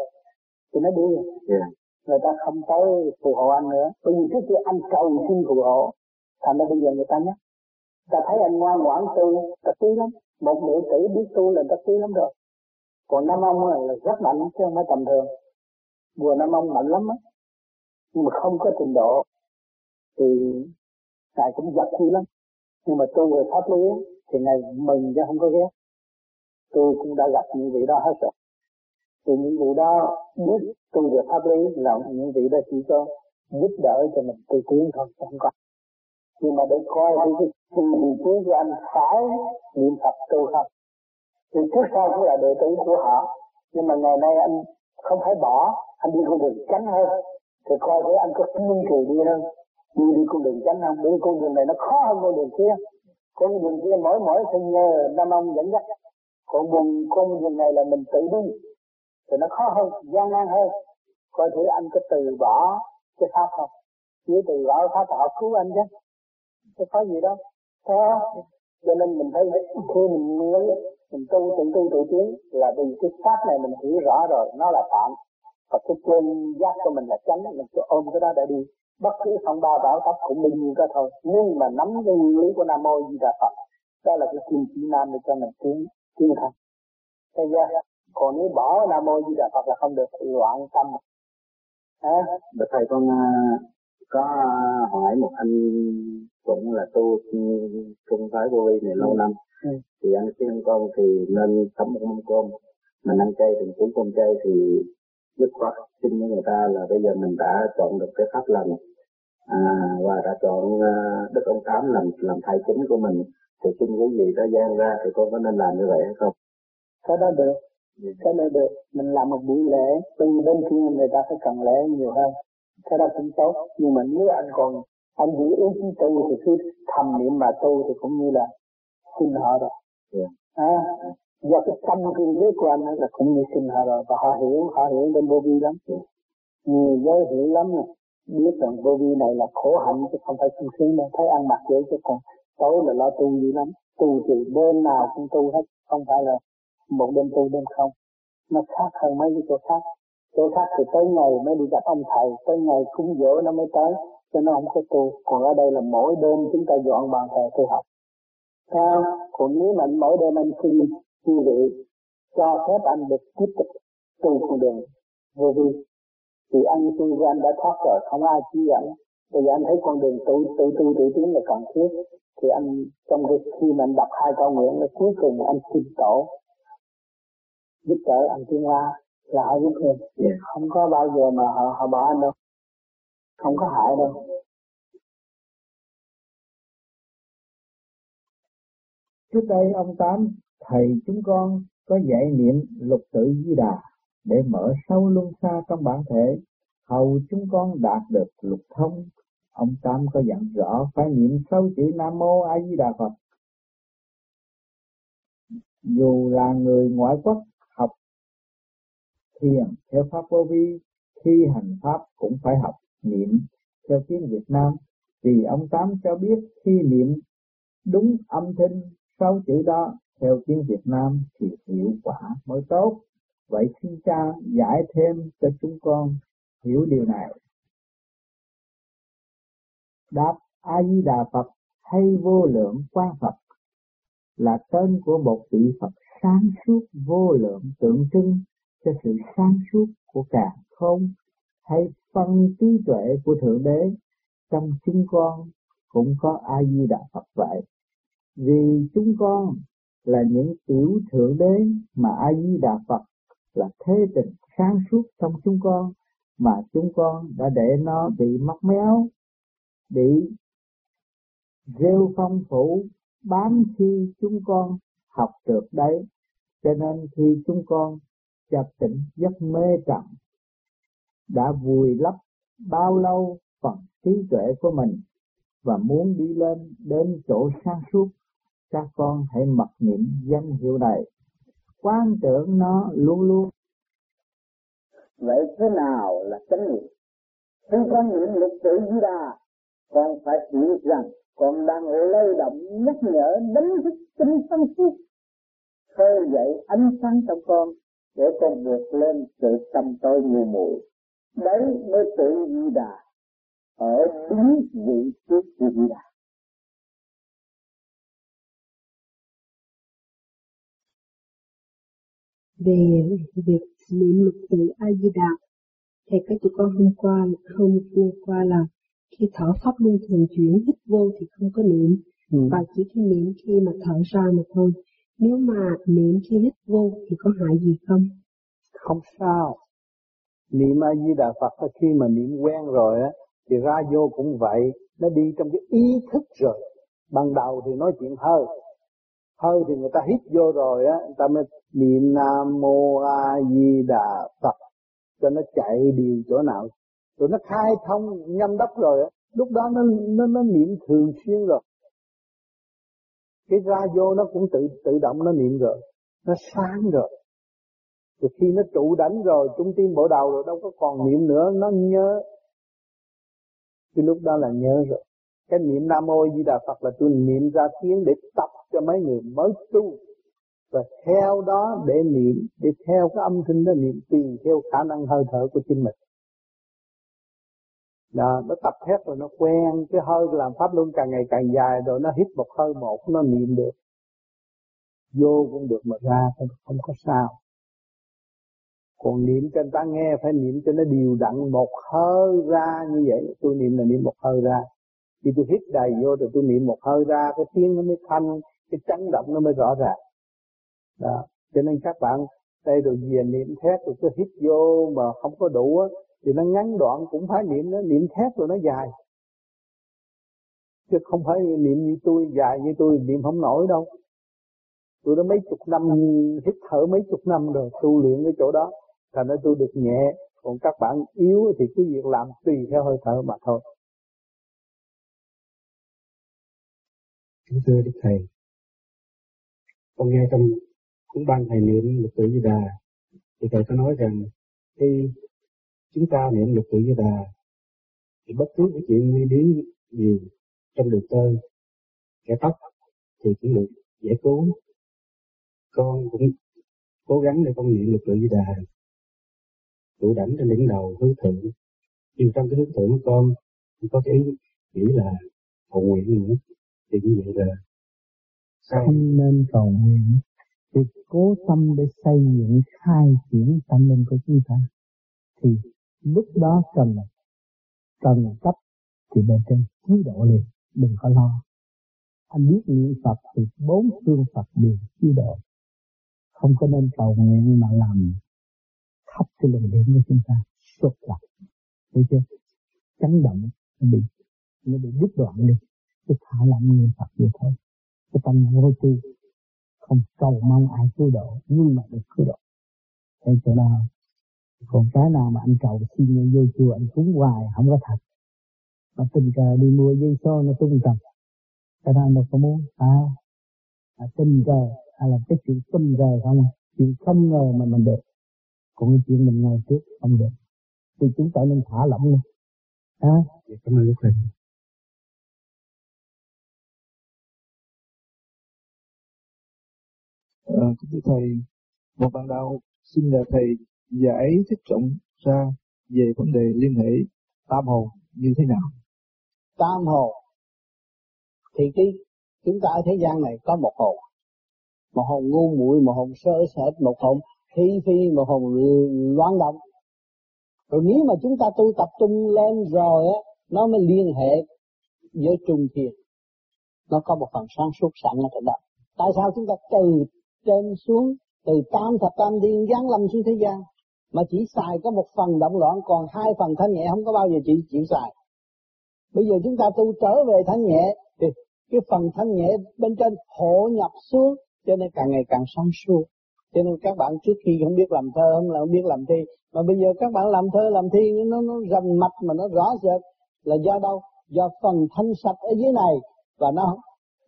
Thì nó đi yeah. người ta không tới phù hộ anh nữa. Bởi vì trước kia anh cầu xin phù hộ thành ra bây giờ người ta nhắc. Ta thấy anh ngoan ngoãn tu ta quý lắm. Một nữ tử biết tu là ta quý lắm rồi còn năm ông là rất mạnh chứ không phải tầm thường. Mùa năm ông mạnh lắm á. Nhưng mà không có trình độ thì ngài cũng giật khi lắm. Nhưng mà tu về pháp lý thì ngài mừng chứ không có ghét. Tôi cũng đã gặp những vị đó hết rồi. Thì những vị đó biết tu về pháp lý là những vị đó chỉ có giúp đỡ cho mình tu tiến thôi không có. Nhưng mà để coi thì cái tu vị của anh phải niệm Phật tu không? Thì trước sau cũng là đệ tử của họ. Nhưng mà ngày nay anh không phải bỏ, anh đi con đường tránh hơn. Thì coi thế anh có kiên trì đi hơn. Đi đi con đường tránh không bởi con đường này nó khó hơn con đường kia. Con đường kia mỗi mỗi phải nhờ năm ông dẫn dắt. Còn buồn con đường này là mình tự đi, thì nó khó hơn, gian nan hơn. Coi thử anh có từ bỏ cái pháp không? Nếu từ bỏ pháp họ cứu anh chứ. Có có gì đâu có cho nên mình thấy khi mình mới mình tu tự tu tự tiến là vì cái pháp này mình hiểu rõ rồi, nó là phạm và cái chân giác của mình là chánh, mình cứ ôm cái đó để đi. Bất cứ phong ba bảo táp cũng bao như đó thôi. Nhưng mà nắm cái nguyên lý của nam mô di đà phật, đó là cái kim chỉ nam để cho mình tiến tiến thân. Thấy chưa còn nếu bỏ nam mô di đà phật là không được loạn tâm. À. Thầy con à, có hỏi một anh cũng là tu trung phái vô vi này lâu năm. Ừ. thì anh khuyên con thì nên sống một mâm cơm. Mình ăn chay thì cũng cơm chay thì dứt khoát xin với người ta là bây giờ mình đã chọn được cái pháp lành. À, và đã chọn uh, đức ông tám làm làm thầy chính của mình. Thì xin cái gì đó gian ra thì con có nên làm như vậy hay không? Cái đó được. Ừ. cái đó được. Mình làm một buổi lễ từ bên kia người ta phải cần lễ nhiều hơn cái đó cũng tốt. Nhưng mà nếu anh còn anh giữ ý chí tu thì cứ thầm niệm mà tu thì cũng như là xin họ rồi. Yeah. à, do cái tâm kiên quyết của anh là cũng như xin họ rồi. Và họ hiểu họ hiểu đến vô vi lắm. Yeah. nhiều giới hiểu lắm rồi biết rằng vô vi này là khổ hạnh chứ không phải sung sướng đâu. Thấy ăn mặc dễ chứ còn tối là lo tu dữ lắm. Tu thì đêm nào cũng tu hết. Không phải là một đêm tu đêm không. Nó khác hơn mấy cái chỗ khác chỗ khác thì tới ngày mới đi gặp ông thầy, tới ngày cúng dỗ nó mới tới, cho nó không có tu. Còn ở đây là mỗi đêm chúng ta dọn bàn thờ tu học. Sao? Còn nếu mà mỗi đêm anh xin như vị, cho phép anh được tiếp tục tu con đường. Vô vi. Thì anh tu với anh đã thoát rồi, không ai chỉ dẫn. Bây giờ anh thấy con đường tự tự tu tự tiến là cần thiết thì anh, trong cái khi mà anh đọc hai câu nguyện là cuối cùng anh xin tổ. Giúp đỡ anh tiến qua là họ giúp thêm không có bao giờ mà họ họ bỏ anh đâu. Không có hại đâu. Trước đây ông tám, thầy chúng con có dạy niệm lục tự di đà để mở sâu luân xa trong bản thể. Hầu chúng con đạt được lục thông, ông tám có dặn rõ phải niệm sâu chữ nam mô a di đà phật. Dù là người ngoại quốc thiền theo pháp vô vi khi hành pháp cũng phải học niệm theo tiếng Việt Nam vì ông Tám cho biết khi niệm đúng âm thanh sáu chữ đó theo tiếng Việt Nam thì hiệu quả mới tốt. Vậy xin cha giải thêm cho chúng con hiểu điều này. Đáp A Di Đà Phật hay vô lượng quan Phật là tên của một vị Phật sáng suốt vô lượng tượng trưng cho sự sáng suốt của cả không hay phân trí tuệ của Thượng Đế trong chúng con cũng có A Di Đà Phật vậy. Vì chúng con là những tiểu thượng đế mà A Di Đà Phật là thế tình sáng suốt trong chúng con mà chúng con đã để nó bị mắc méo, bị rêu phong phủ bám khi chúng con học được đấy. Cho nên khi chúng con cho tỉnh giấc mê trầm. Đã vùi lấp bao lâu phần trí tuệ của mình và muốn đi lên đến chỗ sáng suốt, các con hãy mặc niệm danh hiệu này. Quan tưởng nó luôn luôn. Vậy thế nào là chánh niệm? Khi con niệm lực tự di đà con phải hiểu rằng con đang lay động nhắc nhở đánh thức tinh sân suốt. Khơi dậy ánh sáng trong con để con vượt lên sự tâm tối mù mù đấy mới tự di đà ở đúng vị trí tự di đà. Về việc niệm lục tự a di đà thì cái tụi con hôm qua hôm nghe qua là khi thở pháp luân thường chuyển hít vô thì không có niệm. Ừ. và chỉ khi niệm khi mà thở ra mà thôi nếu mà niệm khi hít vô thì có hại gì không? Không sao. Niệm a di đà phật khi mà niệm quen rồi á, thì ra vô cũng vậy. Nó đi trong cái ý thức rồi. Ban đầu thì nói chuyện hơi. Hơi thì người ta hít vô rồi á, người ta mới niệm nam mô a di đà phật, cho nó chạy điều chỗ nào. Rồi nó khai thông, nhâm đốc rồi á. Lúc đó nó nó nó niệm thường xuyên rồi cái ra vô nó cũng tự tự động nó niệm rồi, nó sáng rồi. Rồi khi nó trụ đánh rồi, trung tim bộ đầu rồi, đâu có còn niệm nữa, nó nhớ. Cái lúc đó là nhớ rồi. Cái niệm nam mô di đà phật là tôi niệm ra tiếng để tập cho mấy người mới tu. Và theo đó để niệm, để theo cái âm thanh đó niệm, tùy theo khả năng hơi thở của chính mình đó, nó tập hết rồi nó quen cái hơi làm pháp luôn càng ngày càng dài rồi nó hít một hơi một nó niệm được. Vô cũng được mà ra không, không có sao. Còn niệm cho người ta nghe phải niệm cho nó điều đặn một hơi ra như vậy. Tôi niệm là niệm một hơi ra. Khi tôi hít đầy vô rồi tôi niệm một hơi ra cái tiếng nó mới thanh cái chấn động nó mới rõ ràng. Đó. Cho nên các bạn đây rồi về niệm thét rồi cứ hít vô mà không có đủ á thì nó ngắn đoạn cũng phải niệm nó niệm thép rồi nó dài. Chứ không phải niệm như tôi dài như tôi niệm không nổi đâu. Tôi đã mấy chục năm hít thở mấy chục năm rồi tu luyện cái chỗ đó. Thành ra tôi được nhẹ còn các bạn yếu thì cứ việc làm tùy theo hơi thở mà thôi. Kính thưa Đức Thầy, con nghe trong cũng ban thầy niệm lục tự di đà, thì thầy có nói rằng khi chúng ta niệm lục tự như đà, thì bất cứ cái chuyện nguy biến gì trong đường tơ, kẻ tóc thì cũng được giải cứu. Con cũng cố gắng để con niệm lục tự như đà, tụ đảnh trên đỉnh đầu hướng thượng. Nhưng trong cái hướng thượng của con, có cái ý nghĩ là cầu nguyện nữa thì như vậy là sao? không nên cầu nguyện thì cố tâm để xây dựng khai triển tâm linh của chúng ta thì lúc đó cần cần cấp thì bên trên chiếu độ liền đừng có lo. Anh biết niệm Phật thì bốn phương Phật đều chiếu độ. Không có nên cầu nguyện mà làm khắp cái luồng điện của chúng ta sụp lại, thấy chưa? Chấn động nó bị nó bị đứt đoạn đi. Cứ thả lỏng niệm Phật vậy thôi. Cái tâm vô tư không cầu mong ai cứu độ nhưng mà được cứu độ. Thấy chỗ nào còn cái nào mà anh cầu xin nhân vô chùa anh cúng hoài không có thật. Mà tình cờ đi mua dây xô nó tung trầm cái đó anh đâu có muốn sao à, tình cờ hay là cái chuyện tình cờ không? Chuyện không ngờ mà mình được. Còn cái chuyện mình ngồi trước không được. Thì chúng ta nên thả lỏng đi. À, cảm ơn thầy. À, thưa thầy, một bạn đạo xin nhờ thầy giải thích rộng ra về vấn đề liên hệ tam hồn như thế nào? Tam hồn thì cái chúng ta ở thế gian này có một hồn, một hồn ngu muội, một hồn sơ sệt, một hồn thi phi, một hồn loạn động. rồi nếu mà chúng ta tu tập trung lên rồi á nó mới liên hệ với trung thiền. nó có một phần sáng suốt sẵn ở trong đó tại sao chúng ta từ trên xuống từ tam thập tam thiên giáng lâm xuống thế gian mà chỉ xài có một phần động loạn, còn hai phần thanh nhẹ không có bao giờ chị chịu xài. Bây giờ chúng ta tu trở về thanh nhẹ, thì cái phần thanh nhẹ bên trên hộ nhập xuống, cho nên càng ngày càng sáng suốt. Cho nên các bạn trước khi không biết làm thơ, không là không biết làm thi. Mà bây giờ các bạn làm thơ, làm thi, nó nó rành mạch mà nó rõ rệt là do đâu? Do phần thanh sạch ở dưới này, và nó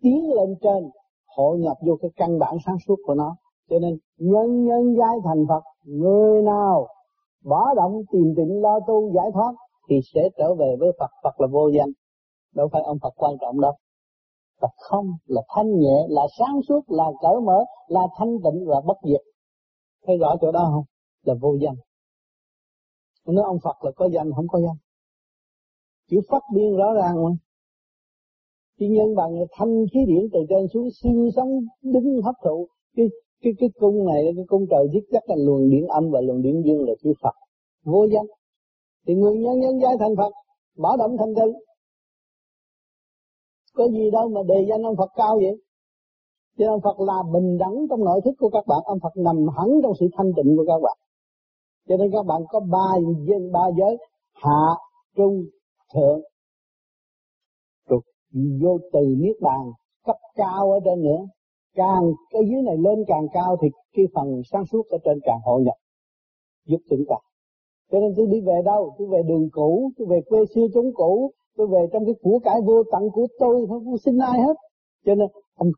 tiến lên trên hội nhập vô cái căn bản sáng suốt của nó. Cho nên nhân nhân giai thành Phật người nào bỏ động tìm tịnh lo tu giải thoát thì sẽ trở về với Phật. Phật là vô danh. Đâu phải ông Phật quan trọng đâu. Phật không là thanh nhẹ, là sáng suốt, là cởi mở, là thanh tịnh và bất diệt. Thấy rõ chỗ đó không? Là vô danh. Nói ông Phật là có danh, không có danh. Chữ phát biên rõ ràng mà. Chỉ nhân bằng thanh khí điển từ trên xuống siêu sống, đứng hấp thụ cái cái cái cung này, cái cung trời giết chắc là luồng điện âm và luồng điện dương là chữ Phật. Vô danh. Thì người nhân nhân giai thành Phật, bảo động thành tựu có gì đâu mà đề danh ông Phật cao vậy? Cho ông Phật là bình đẳng trong nội thức của các bạn. Ông Phật nằm hẳn trong sự thanh tịnh của các bạn. Cho nên các bạn có ba giới ba giới hạ, trung, thượng. Rồi vô từ niết bàn, cấp cao ở trên nữa càng cái dưới này lên càng cao thì cái phần sáng suốt ở trên càng hội nhập, giúp chúng ta. Cho nên tôi đi về đâu? Tôi về đường cũ, tôi về quê xưa chúng cũ, tôi về trong cái của cải vô tận của tôi, không có xin ai hết. Cho nên ông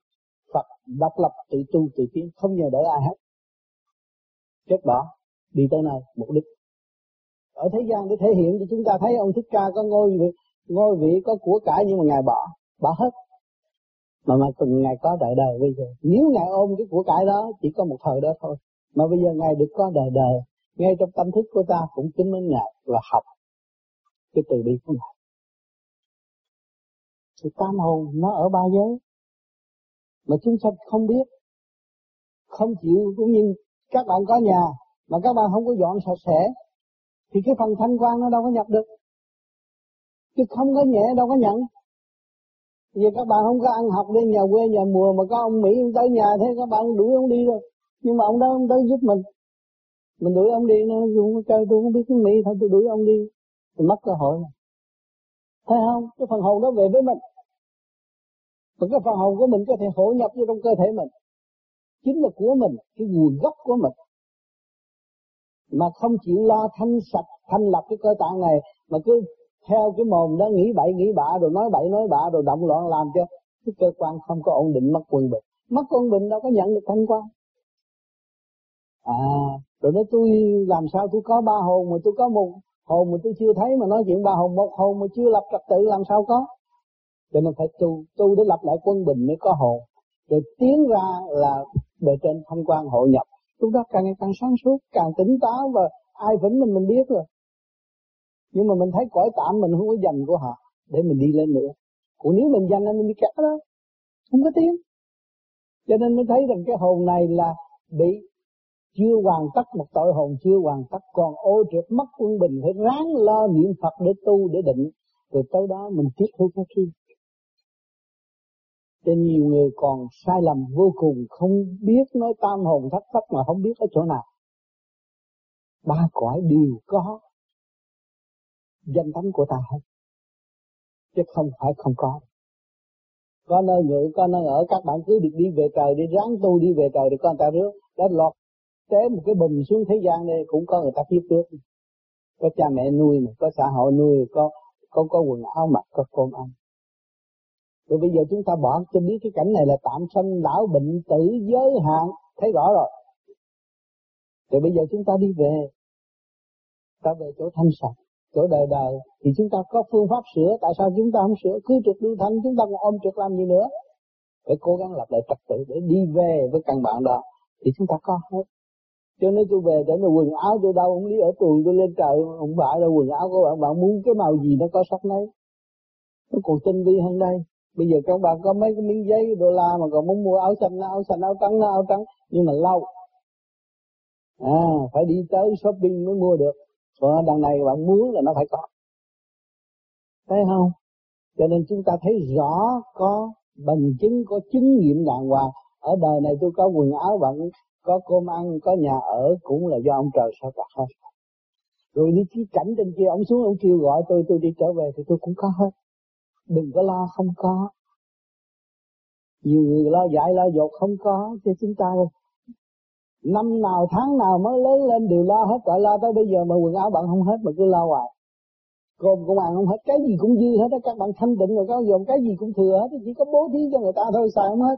Phật độc lập tự tu tự tiến, không nhờ đỡ ai hết. Chết bỏ, đi tới nơi, mục đích. Ở thế gian để thể hiện cho chúng ta thấy ông thích ca có ngôi vị ngôi vị có của cải nhưng mà ngài bỏ bỏ hết mà mà từng ngày có đời đời bây giờ. Nếu ngài ôm cái của cải đó, chỉ có một thời đó thôi. Mà bây giờ ngài được có đời đời, ngay trong tâm thức của ta cũng kính mến ngài và học cái từ bi của ngài. Thì tam hồn nó ở ba giới mà chúng sanh không biết, không chịu cũng như các bạn có nhà mà các bạn không có dọn sạch sẽ, thì cái phần thanh quan nó đâu có nhập được. Chứ không có nhẹ, đâu có nhận vì các bạn không có ăn học đi nhà quê nhà mùa mà có ông Mỹ ông tới nhà thế các bạn đuổi ông đi rồi. Nhưng mà ông đó ông tới giúp mình. Mình đuổi ông đi nó dùng chơi tôi không biết tiếng Mỹ thôi tôi đuổi ông đi. mình mất cơ hội. Thấy không? Cái phần hồn đó về với mình. Và cái phần hồn của mình có thể hỗ nhập vô trong cơ thể mình. Chính là của mình, cái nguồn gốc của mình. Mà không chịu lo thanh sạch, thanh lập cái cơ tạng này, mà cứ theo cái mồm đó, nghĩ bậy, nghĩ bạ rồi nói bậy, nói bạ rồi động loạn làm cho cái cơ quan không có ổn định, mất quân bình. Mất quân bình đâu có nhận được thanh quan. À rồi nói tôi làm sao tôi có ba hồn mà tôi có một hồn mà tôi chưa thấy mà nói chuyện ba hồn, một hồn mà chưa lập trật tự làm sao có? Cho nên phải tu tu để lập lại quân bình mới có hồn. Rồi tiến ra là bề trên thanh quan hội nhập. Chúng ta càng ngày càng sáng suốt, càng tỉnh táo và ai vĩnh mình mình biết rồi nhưng mà mình thấy cõi tạm mình không có dành của họ để mình đi lên nữa. Còn nếu mình dành mình đi kẹt đó. Không có tiếng. Cho nên mới thấy rằng cái hồn này là bị chưa hoàn tất, một tội hồn chưa hoàn tất. Còn ô trượt mất quân bình, phải ráng lo niệm Phật để tu, để định. Rồi tới đó mình tiếp thu cái kia cho nhiều người còn sai lầm vô cùng, không biết nói tam hồn thất sắc mà không biết ở chỗ nào. Ba cõi đều có danh tánh của ta hết. Chứ không phải không có. Có nơi ngự, có nơi ở, các bạn cứ được đi về trời đi, ráng tu đi về trời để con ta rước. Đã lọt té một cái bùm xuống thế gian đây, cũng có người ta tiếp trước có cha mẹ nuôi mà, có xã hội nuôi, có có có quần áo mặc, có cơm ăn. Rồi bây giờ chúng ta bỏ cho biết cái cảnh này là tạm sanh lão bệnh tử giới hạn, thấy rõ rồi. Rồi bây giờ chúng ta đi về. Ta về chỗ thanh sạch chỗ đời đời, thì chúng ta có phương pháp sửa. Tại sao chúng ta không sửa? Cứ trực lưu thanh, chúng ta còn ôm trực làm gì nữa? Phải cố gắng lập lại trật tự để đi về với căn bản đó. Thì chúng ta có hết. Cho nên tôi về để mà quần áo tôi đâu, ông lý ở tuồng tôi lên trời không phải là quần áo của bạn bạn muốn cái màu gì nó có sắc nấy. Nó còn tinh vi hơn đây. Bây giờ các bạn có mấy cái miếng giấy, đô la mà còn muốn mua áo xanh áo xanh, áo trắng áo trắng. Nhưng mà lâu. À phải đi tới shopping mới mua được còn đằng này bạn muốn là nó phải có. Thấy không? Cho nên chúng ta thấy rõ có bằng chứng, có chứng nghiệm đàng hoàng. Ở đời này tôi có quần áo bạn có cơm ăn, có nhà ở cũng là do ông trời sao đặt hết. Rồi đi cái cảnh trên kia, ông xuống ông kêu gọi tôi tôi đi trở về thì tôi cũng có hết. Đừng có lo, không có. Nhiều người lo dạy lo dột, không có. Cho chúng ta năm nào tháng nào mới lớn lên đều lo hết gọi lo tới bây giờ mà quần áo bạn không hết mà cứ lo hoài. Cơm cũng ăn không hết, cái gì cũng dư hết á, các bạn thanh tịnh rồi các dồn cái gì cũng thừa hết chỉ có bố thí cho người ta thôi, xài không hết.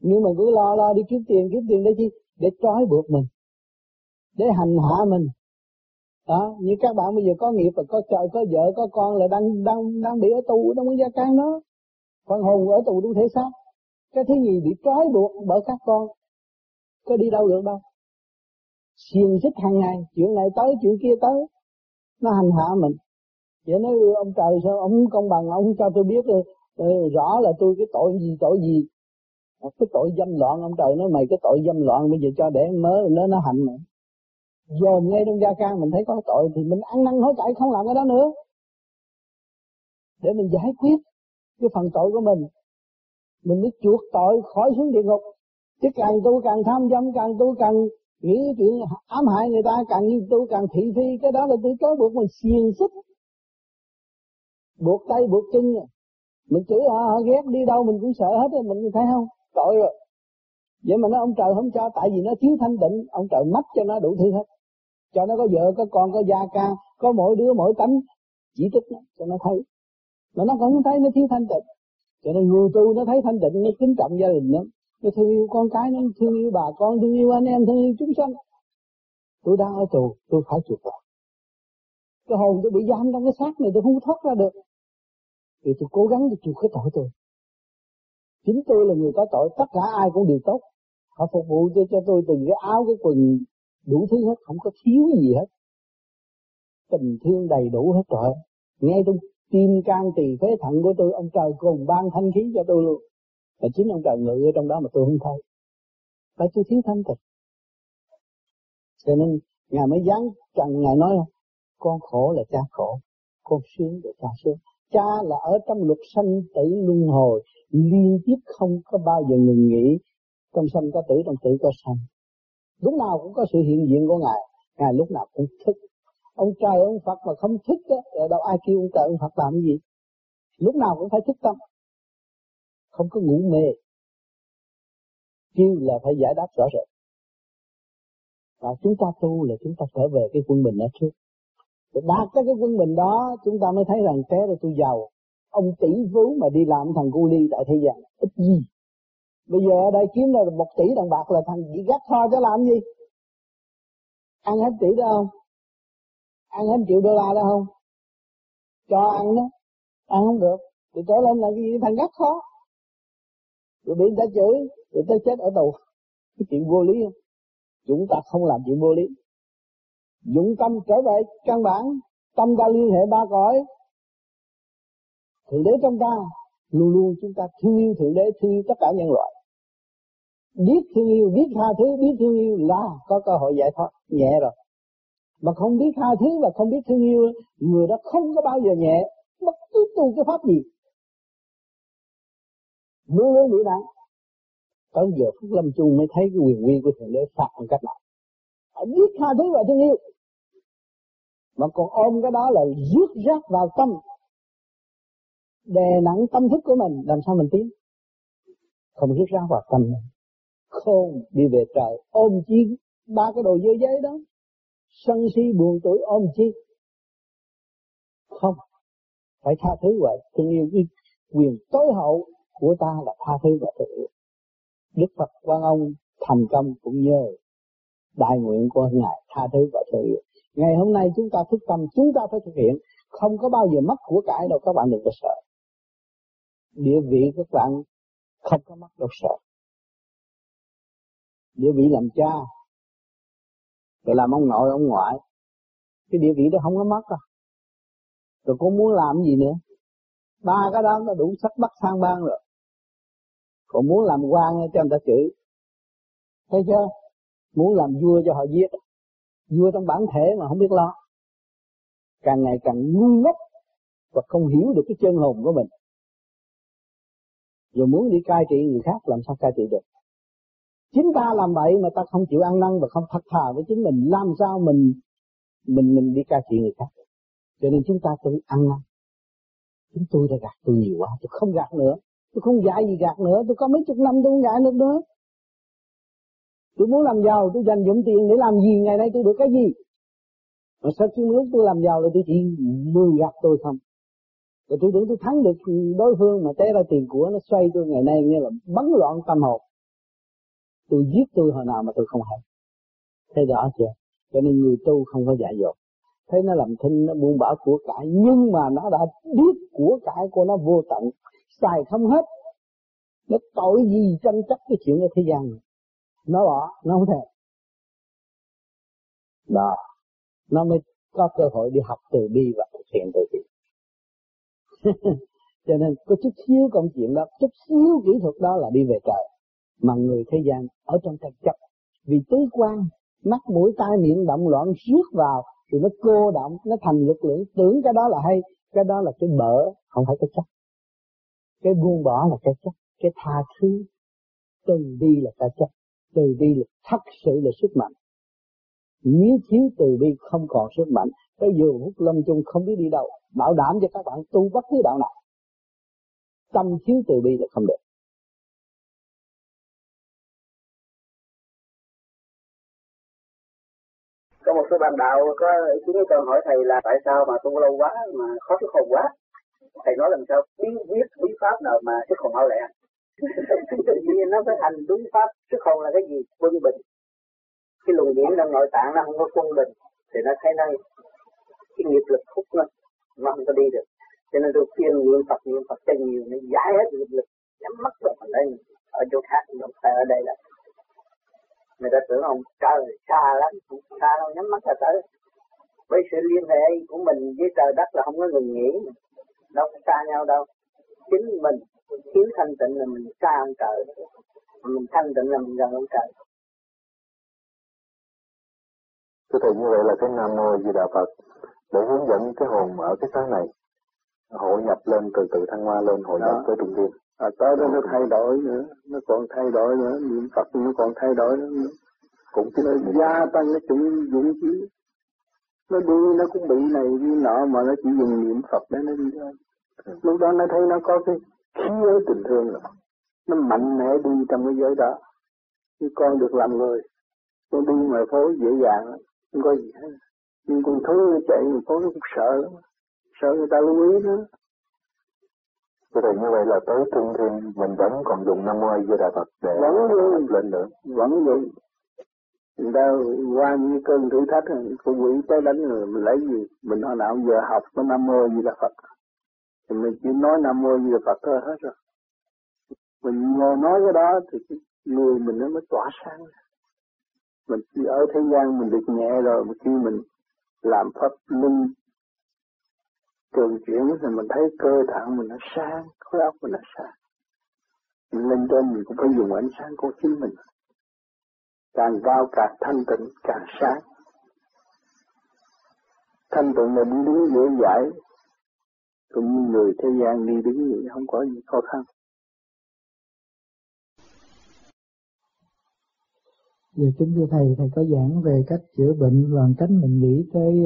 Nhưng mà cứ lo lo đi kiếm tiền kiếm tiền để chi? Để trói buộc mình, để hành hạ mình. Đó, như các bạn bây giờ có nghiệp và có trời, có vợ, có con là đang đang đang bị ở tù trong cái gia can đó. Phần hồn ở tù trong thể xác. Cái thứ gì bị trói buộc bởi các con có đi đâu được đâu. Xiềng xích hàng ngày chuyện này tới chuyện kia tới. Nó hành hạ mình. Vậy nói ông trời sao? Ông công bằng ông cho tôi biết rồi, rõ là tôi cái tội gì tội gì? Cái tội dâm loạn ông trời nói mày cái tội dâm loạn bây giờ cho để mớ nó nó hành nữa dồn ngay trong gia can mình thấy có tội thì mình ăn năn hối cải không làm cái đó nữa. Để mình giải quyết cái phần tội của mình. Mình mới chuộc tội khỏi xuống địa ngục chứ càng tu càng tham dâm càng tu càng nghĩ chuyện ám hại người ta càng tu càng thị phi cái đó là tôi trói buộc mình xiềng xích. Buộc tay buộc chân. Mình chửi họ, họ ghét đi đâu mình cũng sợ hết rồi mình thấy không? Tội rồi. Vậy mà nó ông trời không cho tại vì nó thiếu thanh tịnh ông trời mất cho nó đủ thứ hết. Cho nó có vợ có con có gia ca có mỗi đứa mỗi tánh chỉ trích nó cho nó thấy. Mà nó không thấy nó thiếu thanh tịnh. Cho nên người tu nó thấy thanh tịnh nó kính trọng gia đình lắm nó thương yêu con cái nó thương yêu bà con, thương yêu anh em, thương yêu chúng sanh. Tôi đang ở tù, tôi phải chuộc tội. Cái hồn tôi bị giam trong cái xác này, tôi không thoát ra được. Thì tôi cố gắng để chuộc cái tội tôi. Chính tôi là người có tội, tất cả ai cũng đều tốt. Họ phục vụ cho cho tôi từng cái áo, cái quần, đủ thứ hết, không có thiếu gì hết. Tình thương đầy đủ hết rồi. Ngay trong tim can tỳ phế thận của tôi, ông trời cùng ban thanh khí cho tôi luôn và chính ông trời ngự ở trong đó mà tôi không thấy. Phải tôi thiếu thanh tịnh cho nên, ngài mới dán trần, ngài nói, con khổ là cha khổ, con sướng là cha sướng. Cha là ở trong luật sanh tử luân hồi, liên tiếp không có bao giờ ngừng nghỉ trong sanh có tử, trong tử có sanh. Lúc nào cũng có sự hiện diện của ngài ngài lúc nào cũng thức. Ông trời, ông phật mà không thức đó đâu ai kêu ông trời, ông phật làm cái gì? Lúc nào cũng phải thức tâm không có ngủ mê. Kêu là phải giải đáp rõ rệt. Và chúng ta tu là chúng ta trở về cái quân bình ở trước. Để đạt tới cái quân bình đó, chúng ta mới thấy rằng thế là tôi giàu. Ông tỷ phú mà đi làm thằng cu ly tại thế gian, ít gì. Bây giờ ở đây kiếm ra một tỷ đồng bạc là thằng chỉ gắt kho cho làm gì? Ăn hết tỷ đó không? Ăn hết triệu đô la đó không? Cho ăn đó. Ăn không được. Thì trở lên là cái gì? Thằng gắt khó rồi bị người ta chửi rồi ta chết ở tù cái chuyện vô lý không? Chúng ta không làm chuyện vô lý. Dụng tâm trở về căn bản, tâm ta liên hệ ba cõi. Thượng đế trong ta, luôn luôn chúng ta thương yêu thượng đế, thương yêu tất cả nhân loại. Biết thương yêu, biết tha thứ, biết thương yêu là có cơ hội giải thoát, nhẹ rồi. Mà không biết tha thứ và không biết thương yêu, người đó không có bao giờ nhẹ. Bất cứ tu cái pháp gì muốn luôn bị nặng tới giờ Phúc lâm chung mới thấy cái quyền uy của thượng đế phạt bằng cách nào? Phải biết tha thứ và thương yêu. Mà còn ôm cái đó là rước rác vào tâm, đè nặng tâm thức của mình, làm sao mình tiến? Không rước rác vào tâm mình. Khôn đi về trời, ôm chi ba cái đồ dơ giấy đó. Sân si buồn tuổi, ôm chi? Không. Phải tha thứ và thương yêu cái quyền tối hậu của ta là tha thứ và thương Đức Phật quan ông thành công cũng nhờ đại nguyện của Ngài tha thứ và thương. Ngày hôm nay chúng ta thức tâm, chúng ta phải thực hiện, không có bao giờ mất của cải đâu các bạn đừng có sợ. Địa vị các bạn không có mất đâu sợ. Địa vị làm cha, rồi làm ông nội, ông ngoại, cái địa vị đó không có mất đâu. Rồi con muốn làm gì nữa? Ba cái đó nó đủ sắc bắt sang ban rồi còn muốn làm quan cho người ta chửi. Thấy chưa? Muốn làm vua cho họ giết vua trong bản thể mà không biết lo. Càng ngày càng ngu ngốc và không hiểu được cái chân hồn của mình. Rồi muốn đi cai trị người khác, làm sao cai trị được? Chính ta làm vậy mà ta không chịu ăn năn và không thật thà với chính mình. Làm sao mình mình mình đi cai trị người khác cho nên chúng ta tự ăn năn. Chúng tôi đã gạt tôi nhiều quá, tôi không gạt nữa tôi không dạy gì gạt nữa. Tôi có mấy chục năm tôi không dạy được nữa. Tôi muốn làm giàu tôi dành dụm tiền để làm gì? Ngày nay tôi được cái gì? Mà sao khi lúc tôi làm giàu là tôi chỉ lừa gạt tôi không. Rồi tôi tưởng tôi thắng được đối phương mà té ra tiền của nó xoay tôi ngày nay nghe là bấn loạn tâm hồn. Tôi giết tôi hồi nào mà tôi không hay thế rõ chưa cho nên người tu không có dạy dột, thấy nó làm thinh nó buông bỏ của cải nhưng mà nó đã biết của cải của nó vô tận xài không hết. Nó tội gì tranh chấp cái chuyện ở thế gian này? Nó bỏ, nó không thể đó, nó mới có cơ hội đi học từ bi và thực hiện từ bi. Cho nên có chút xíu công chuyện đó, chút xíu kỹ thuật đó là đi về trời. Mà người thế gian ở trong tranh chấp. Vì tứ quan, mắt, mũi, tai, miệng động loạn rước vào rồi nó cô động, nó thành lực lượng. Tưởng cái đó là hay, cái đó là cái bở, không phải cái chắc cái buông bỏ là cái chấp cái tha thứ. Từ bi là cái chấp từ bi là thật sự là sức mạnh. Nếu thiếu từ bi không còn sức mạnh, cái giờ hút lâm chung không biết đi đâu, bảo đảm cho các bạn tu bất cứ đạo nào. Tâm thiếu từ bi là không được. Có một số bạn đạo có ý kiến tôi hỏi thầy là tại sao mà tu lâu quá mà khó thức hồn quá? Thầy nói làm sao? Bí quyết, bí pháp nào mà thức hồn mau lẹ nhiên nó phải hành đúng pháp. Thức hồn là cái gì? Quân bình. Cái luồng điển trong nội tạng, nó không có quân bình. Thì nó thấy nó cái nghiệp lực hút nó nó không có đi được. Cho nên tôi khuyên niệm Phật niệm Phật cho nhiều, nó giải hết nghiệp lực. Nhắm mắt rồi mình đây, ở chỗ khác không phải ở đây là. Người ta tưởng ông trời xa lắm cũng xa đâu, nhắm mắt là tới. Với sự liên hệ của mình với trời đất là không có ngừng nghỉ đâu có xa nhau đâu. Chính mình thiếu thanh tịnh là mình xa ông trời mình thanh tịnh là mình gần ông trời Thưa Thầy như vậy là cái Nam Mô Di Đà Phật để hướng dẫn cái hồn ở cái sáng này hội nhập lên từ từ thăng hoa lên hội nhập với trung thiên. À, tới đó nó thay đổi nữa nó còn thay đổi nữa niệm phật nó còn thay đổi nữa. Cũng nó gia tăng cái chủng dũng khí nó đi nó cũng bị này đi nọ mà nó chỉ dùng niệm phật để nó đi thôi. Lúc đó nó thấy nó có cái khí ở tình thương rồi. Nó mạnh mẽ đi trong cái giới đó. Như con được làm người. Con đi ngoài phố dễ dàng không có gì hết. Nhưng con thú nó chạy ngoài phố nó cũng sợ lắm. Sợ người ta lưu ý nữa Thưa Thầy như vậy là tới trung thiên mình vẫn còn dùng Nam Mô A Di Đà Phật để vẫn lên nữa. Vẫn vậy. Người ta qua những cơn thử thách con quỷ tới đánh người mình lấy gì? Mình hồi nào giờ học có Nam Mô gì Di Đà Phật. Thì mình chỉ nói Nam Mô gì Di Đà Phật thôi hết rồi. Mình ngồi nói cái đó thì cái người mình nó mới tỏa sáng. Mình chỉ ở thế gian mình được nhẹ rồi mà khi mình làm pháp linh trường chuyển thì mình thấy cơ thẳng mình nó sáng, khối óc mình nó sáng. Mình lên trên mình cũng phải dùng ánh sáng của chính mình. Càng cao càng thanh tịnh, càng sáng. Thanh tịnh là đi đứng dễ dãi, cũng như người thế gian đi đứng vậy không có gì khó khăn. Giờ kính thưa thầy, thầy có giảng về cách chữa bệnh bằng cách mình nghĩ tới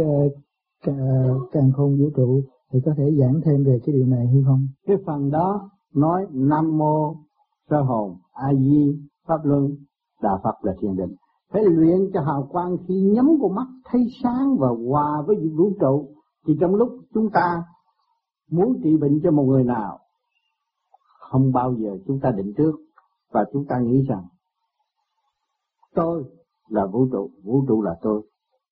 uh, càng khôn vũ trụ thì có thể giảng thêm về cái điều này hay không? Cái phần đó nói Nam Mô Sơ Hồn A Di Pháp Luân Đà Phật là thiền định. Phải luyện cho hào quang khi nhắm vào mắt thấy sáng và hòa với vũ trụ. Thì trong lúc chúng ta muốn trị bệnh cho một người nào, không bao giờ chúng ta định trước và chúng ta nghĩ rằng tôi là vũ trụ, vũ trụ là tôi.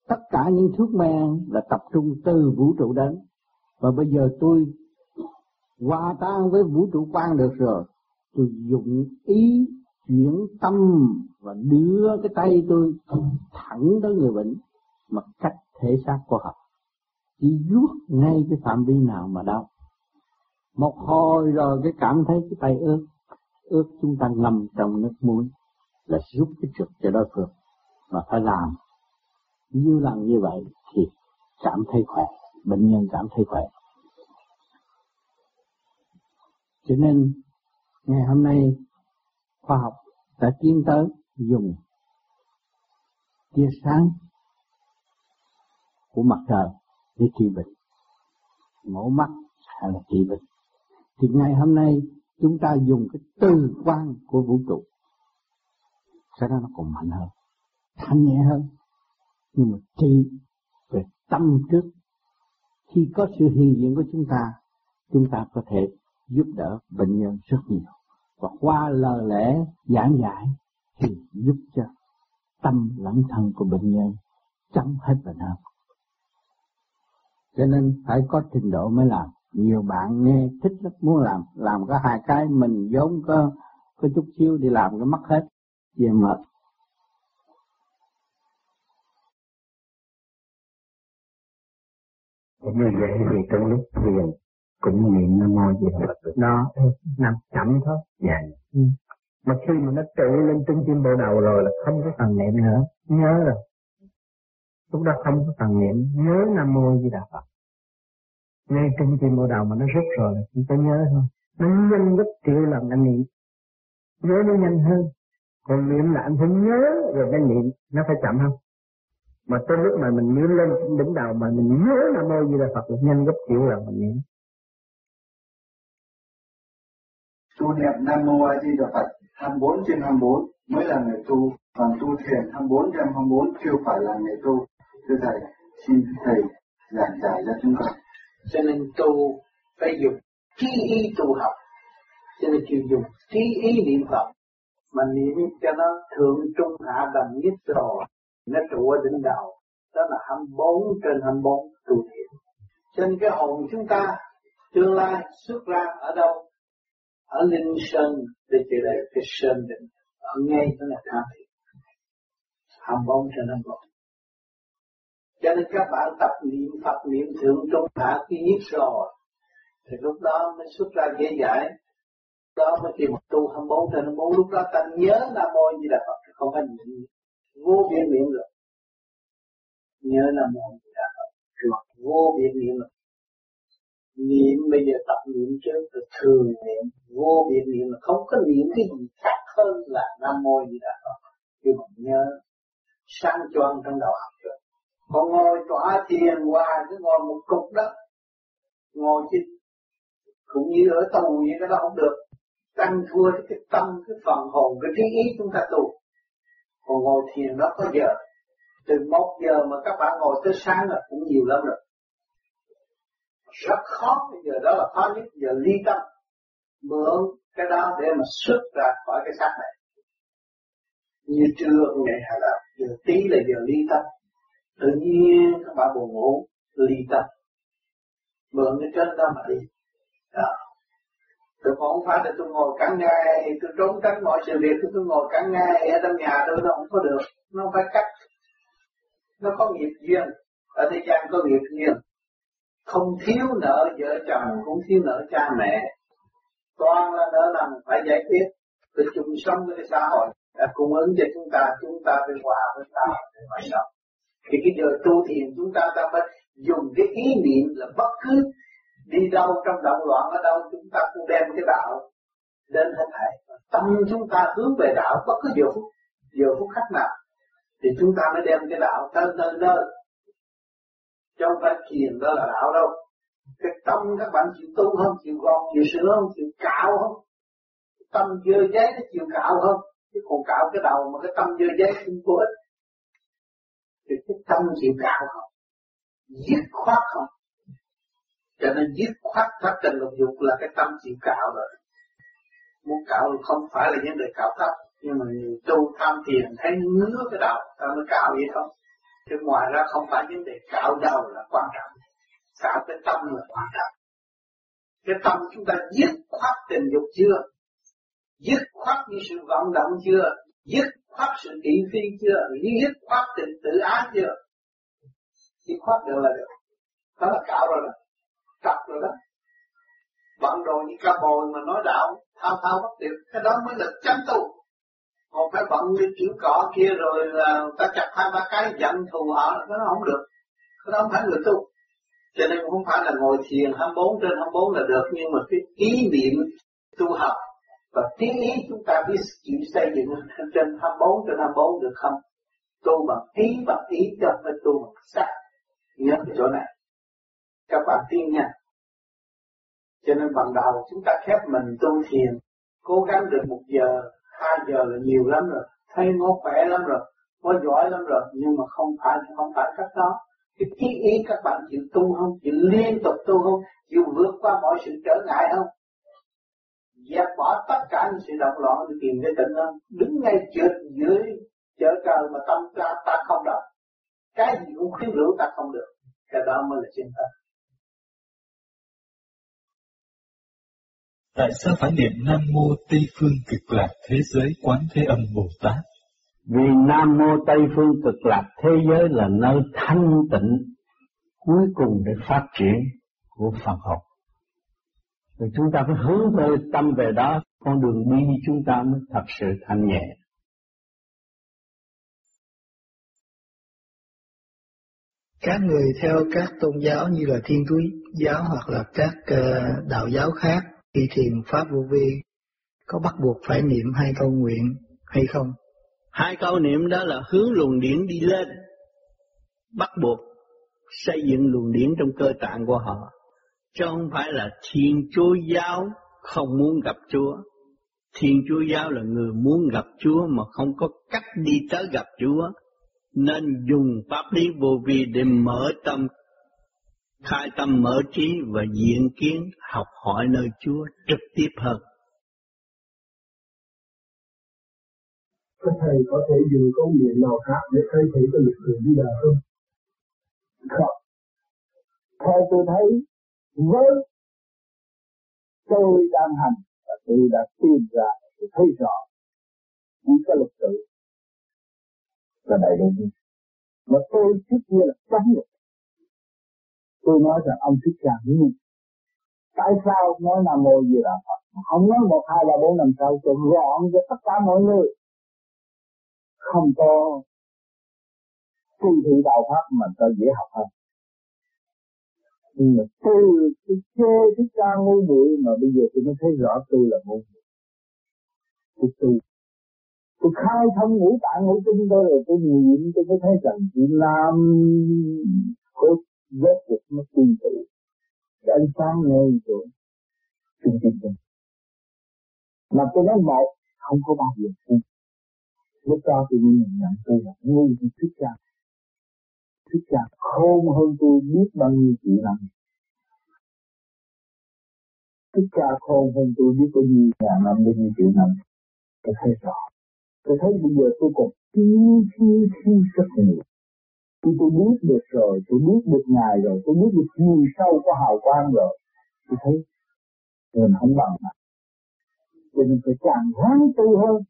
Tất cả những thuốc men là tập trung từ vũ trụ đến và bây giờ tôi hòa tan với vũ trụ quan được rồi tôi dụng ý chuyển tâm và đưa cái tay tôi thẳng tới người bệnh mà cách thể xác của họ. Chỉ vuốt ngay cái phạm vi nào mà đau. Một hồi rồi cái cảm thấy cái tay ướt. Ướt chúng ta ngâm trong nước muối là giúp cái trực cho đối phương mà phải làm. Nhiều lần như vậy thì cảm thấy khỏe, bệnh nhân cảm thấy khỏe. Cho nên ngày hôm nay khoa học đã tiến tới dùng tia sáng của mặt trời để trị bệnh. Mổ mắt hay là trị bệnh. Thì ngày hôm nay chúng ta dùng cái từ quan của vũ trụ. Cái đó nó còn mạnh hơn, thanh nhẹ hơn. Nhưng mà trị về tâm trước. Khi có sự hiện diện của chúng ta chúng ta có thể giúp đỡ bệnh nhân rất nhiều. Và qua lời lẽ giảng giải thì giúp cho tâm lẫn thân của bệnh nhân chấm hết bệnh hơn. Cho nên phải có trình độ mới làm. Nhiều bạn nghe thích lắm muốn làm làm có hai cái mình vốn có có chút xíu đi làm cái mất hết. Về mệt. Cũng như vậy thì trong lúc thiền cũng niệm nam mô di đà phật. Nó nằm chậm thôi. Dạ. Ừ mà khi mà nó tự lên trung tim bộ đầu rồi là không có phần niệm nữa. Nhớ rồi. Lúc đó không có phần niệm. Nhớ nam mô di đà phật. Ngay trung tim bộ đầu mà nó rút rồi là chỉ ta nhớ thôi. Nó nhanh gấp triệu lần anh niệm. Nhớ nó nhanh hơn. Còn niệm là anh phải nhớ rồi mới niệm. Nó phải chậm không mà tới lúc mà mình niệm lên đỉnh đầu mà mình nhớ nam mô di đà phật là nhanh gấp triệu lần mình niệm. Tu niệm nam mô a di đà phật. 24 trên 24 mới là người tu. Còn tu thiền 24 trên 24 chưa phải là người tu. Thưa thầy, xin thầy giảng giải cho chúng con. Cho nên tu phải dùng trí ý tu học. Cho nên chịu dùng trí ý niệm phật mà niệm cho nó thượng trung hạ đồng nhất rồi, nó trụ ở đỉnh đầu. Đó là 24 trên 24 tu thiền. Trên cái hồn chúng ta tương lai xuất ra ở đâu? Ở linh sơn để chỉ là cái sơn định ở ngay đó là tham thiện 24 trên 24 cho nên các bạn tập niệm, Phật niệm thượng trung hạ khi nhất rồi. Thì lúc đó mới xuất ra dễ giải đó mới tìm một tu 24 trên 24 lúc đó ta nhớ là môi như là Phật không phải niệm. Vô biên niệm rồi. Nhớ là môi như là Phật rồi vô biên niệm rồi niệm bây giờ tập niệm trước từ thường niệm, vô biên niệm là không có niệm cái gì khác hơn là Nam Mô Di Đà nhưng mà nhớ, sáng choang trong đầu học rồi còn ngồi tỏa thiền hoài cứ ngồi một cục đó, ngồi chứ, cũng như ở tù vậy cái đó không được. Tăng thua cái tâm, cái phần hồn, cái trí ý chúng ta tu. Còn ngồi thiền đó có giờ, từ một giờ mà các bạn ngồi tới sáng là cũng nhiều lắm rồi rất khó. Bây giờ đó là khó nhất. Giờ ly tâm. Mượn cái đó để mà xuất ra khỏi cái xác này. Như trưa ngày hay là giờ tí là giờ ly tâm. Tự nhiên các bạn buồn ngủ ly tâm. Mượn cái trên đó mà đi. Đó. Tôi không phải là tôi ngồi cả ngày tôi trốn tránh mọi sự việc tôi, tôi ngồi cả ngày ở trong nhà tôi nó không có được. Nó không phải cách. Nó có nghiệp duyên. Ở thế gian có nghiệp duyên không thiếu nợ vợ chồng cũng thiếu nợ cha mẹ. Toàn là nợ nần, phải giải quyết. Để chung sống với cái xã hội, đã cung ứng cho chúng ta chúng ta phải hòa với ta để mà sống. Thì cái giờ tu thiền chúng ta ta phải dùng cái ý niệm là bất cứ đi đâu trong động loạn ở đâu, chúng ta cũng đem cái đạo đến hết thảy. Tâm chúng ta hướng về đạo bất cứ giờ phút giờ phút khác nào. Thì chúng ta mới đem cái đạo tới nơi nơi chứ không phải thiền đó là đạo đâu. Cái tâm các bạn chịu tu không, chịu gọt, chịu sửa không, chịu cạo không? Tâm dơ giấy nó chịu cạo không? Chứ còn cạo cái đầu mà cái tâm dơ giấy không có ích. Thì cái tâm chịu cạo không? Dứt khoát không? Cho nên dứt khoát pháp tình lục dục là cái tâm chịu cạo rồi. Muốn cạo không phải là những đề cạo thấp nhưng mà tu tham thiền, thấy ngứa cái đầu, ta mới cạo vậy không chứ ngoài ra không phải vấn đề cạo đầu là quan trọng. Cạo cái tâm là quan trọng. Cái tâm chúng ta dứt khoát tình dục chưa? Dứt khoát như sự vận động chưa? Dứt khoát sự thị phi chưa? Dứt khoát tình tự ái chưa? Dứt khoát được là được. Đó là cạo rồi đó. Tập rồi đó. Bạn đồ như cá bồi mà nói đạo, thao thao bất tuyệt, cái đó mới là chân tu còn phải bận như kiểu cỏ kia rồi là ta chặt hai ba cái, giận thù họ, nó không được. Nó không phải người tu. Cho nên không phải là ngồi thiền 24 trên 24 là được, nhưng mà cái ý niệm tu học và tiếng ý chúng ta biết chịu xây dựng trên 24 trên 24 được không? Tu bằng ý bằng ý cho phải tu bằng sắc nhớ cái chỗ này. Các bạn tin nha. Cho nên bằng đầu chúng ta khép mình tu thiền, cố gắng được một giờ hai giờ là nhiều lắm rồi. Thấy nó khỏe lắm rồi nó giỏi lắm rồi. Nhưng mà không phải không phải cách đó. Cái chí ý các bạn chịu tu không? Chịu liên tục tu không? Chịu vượt qua mọi sự trở ngại không? Dẹp bỏ tất cả những sự động loạn để tìm cái tịnh không đứng ngay trượt dưới chở trời mà tâm ta ta không được cái gì cũng khuyến rượu ta không được. Cái đó mới là chân thật. Tại sao phải niệm Nam Mô Tây Phương Cực Lạc Thế Giới Quán Thế Âm Bồ Tát? Vì Nam Mô Tây Phương Cực Lạc Thế Giới là nơi thanh tịnh cuối cùng để phát triển của Phật học. Rồi chúng ta phải hướng tới tâm về đó, con đường đi chúng ta mới thật sự thanh nhẹ. Các người theo các tôn giáo như là Thiên Chúa giáo hoặc là các ờ, đạo giáo khác khi thiền pháp vô vi có bắt buộc phải niệm hai câu nguyện hay không? Hai câu niệm đó là hướng luồng điển đi lên, bắt buộc xây dựng luồng điển trong cơ tạng của họ, chứ không phải là thiên chúa giáo không muốn gặp Chúa. Thiên chúa giáo là người muốn gặp Chúa mà không có cách đi tới gặp Chúa, nên dùng pháp lý vô vi để mở tâm khai tâm mở trí và diện kiến học hỏi nơi Chúa trực tiếp hơn. Các thầy có thể dùng câu niệm nào khác để thay thế cho lực lượng đi đạo không? Không. Theo tôi thấy, với tôi đang hành và tôi đã tìm ra, tôi thấy rõ những cái luật tự là đầy đủ. Mà tôi trước kia là chống luật tôi nói rằng ông thích ca ngu tại sao nói nam mô gì là phật? Không nói một, hai, ba, bốn, năm sau tôi gọn cho tất cả mọi người. Không có kỳ thị đạo pháp mà ta dễ học hơn. Nhưng mà tôi tôi chê thích ca ngu muội mà bây giờ tôi mới thấy rõ tôi là ngu muội tôi tu tôi khai thông ngũ tạng ngũ kinh tôi rồi tôi niệm, tôi mới thấy rằng chỉ làm rốt cuộc nó quy tụ. Cái ánh sáng ngay của trung tâm tinh mà tôi nói một, không có bao giờ tin lúc đó tôi mới nhận nhận tôi là ngu như thích cha thích cha khôn hơn tôi biết bao nhiêu triệu năm thích cha khôn hơn tôi biết bao nhiêu ngàn năm bao nhiêu triệu năm tôi thấy rõ. Tôi thấy bây giờ tôi còn thiếu thiếu thiếu rất nhiều khi tôi biết được rồi, tôi biết được Ngài rồi, tôi biết được chiều sâu của hào quang rồi, tôi thấy mình không bằng mà. Cho nên phải càng ráng tu hơn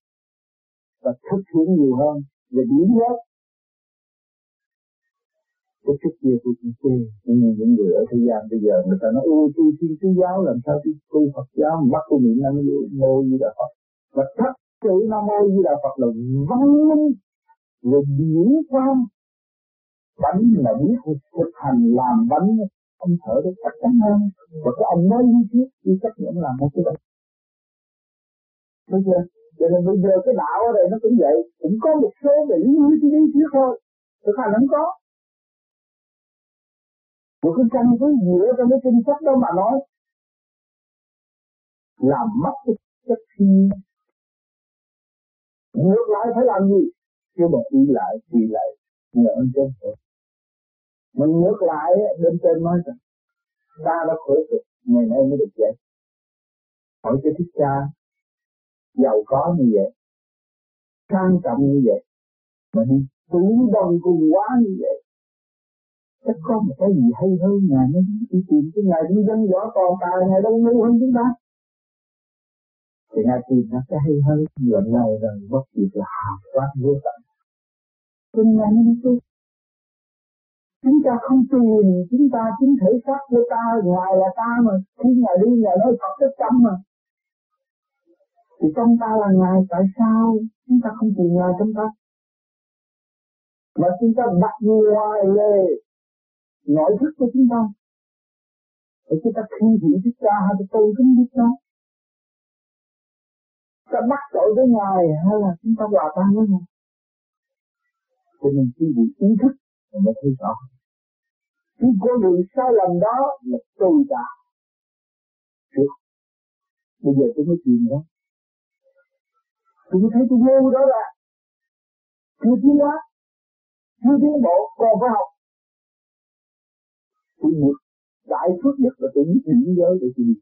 và thực hiện nhiều hơn và biến hết. Cái trước kia tôi cũng chê, nhưng như những người ở thế gian bây giờ người ta nói ôi tu thiên chúa giáo làm sao tôi tu Phật giáo mà bắt tôi niệm năng mô như là Phật. Và thật sự nam mô Di Đà Phật là văn minh là điển quan bánh là biết thực hành làm bánh, ông thở được chắc chắn hơn. Và cái ông nói lý thuyết đi chắc nhận làm một cái bánh. Bây giờ cho nên bây giờ cái đạo ở đây nó cũng vậy. Cũng có một số về lý thuyết lý thuyết thôi. Thực hành không có. Một cái căn cứ dựa trong cái kinh sách đó mà nói. Làm mất cái chất khi ngược lại phải làm gì? Chứ mà đi lại đi lại nhờ ơn trên thôi mình ngược lại, bên trên nói rằng, ta đã khổ cực, ngày nay mới được vậy hỏi cho thích cha giàu có như vậy, sang trọng như vậy, mà đi tủ đồng cùng quá như vậy chắc có một cái gì hay hơn ngài mới đi tìm cái ngài cũng dân võ còn tài ngài đâu ngu hơn chúng ta. Thì ngài tìm ra cái hay hơn lần này rằng bất kỳ là hào quát vô tận cho nên ngài tu chúng ta không tìm, chúng ta chính thể xác của ta ngài là ta mà, khi ngài đi ngài nói Phật tất tâm mà. Thì trong ta là ngài, tại sao chúng ta không tìm ngài trong ta? Mà chúng ta đặt ngoài lề nội thức của chúng ta. Để chúng ta khi thị Đức Cha hay là tôn kính Đức Cha ta bắt tội với Ngài hay là chúng ta hòa tan với Ngài? Cho nên quý vị ý thức mà mới thấy rõ. Cái con đường sai lầm đó là tôi đã trước bây giờ tôi mới tìm đó. Tôi mới thấy tôi ngu đó là chưa tiến hóa, chưa tiến bộ, còn phải học. Tôi một đại phước nhất là tôi biết những giới để tôi đi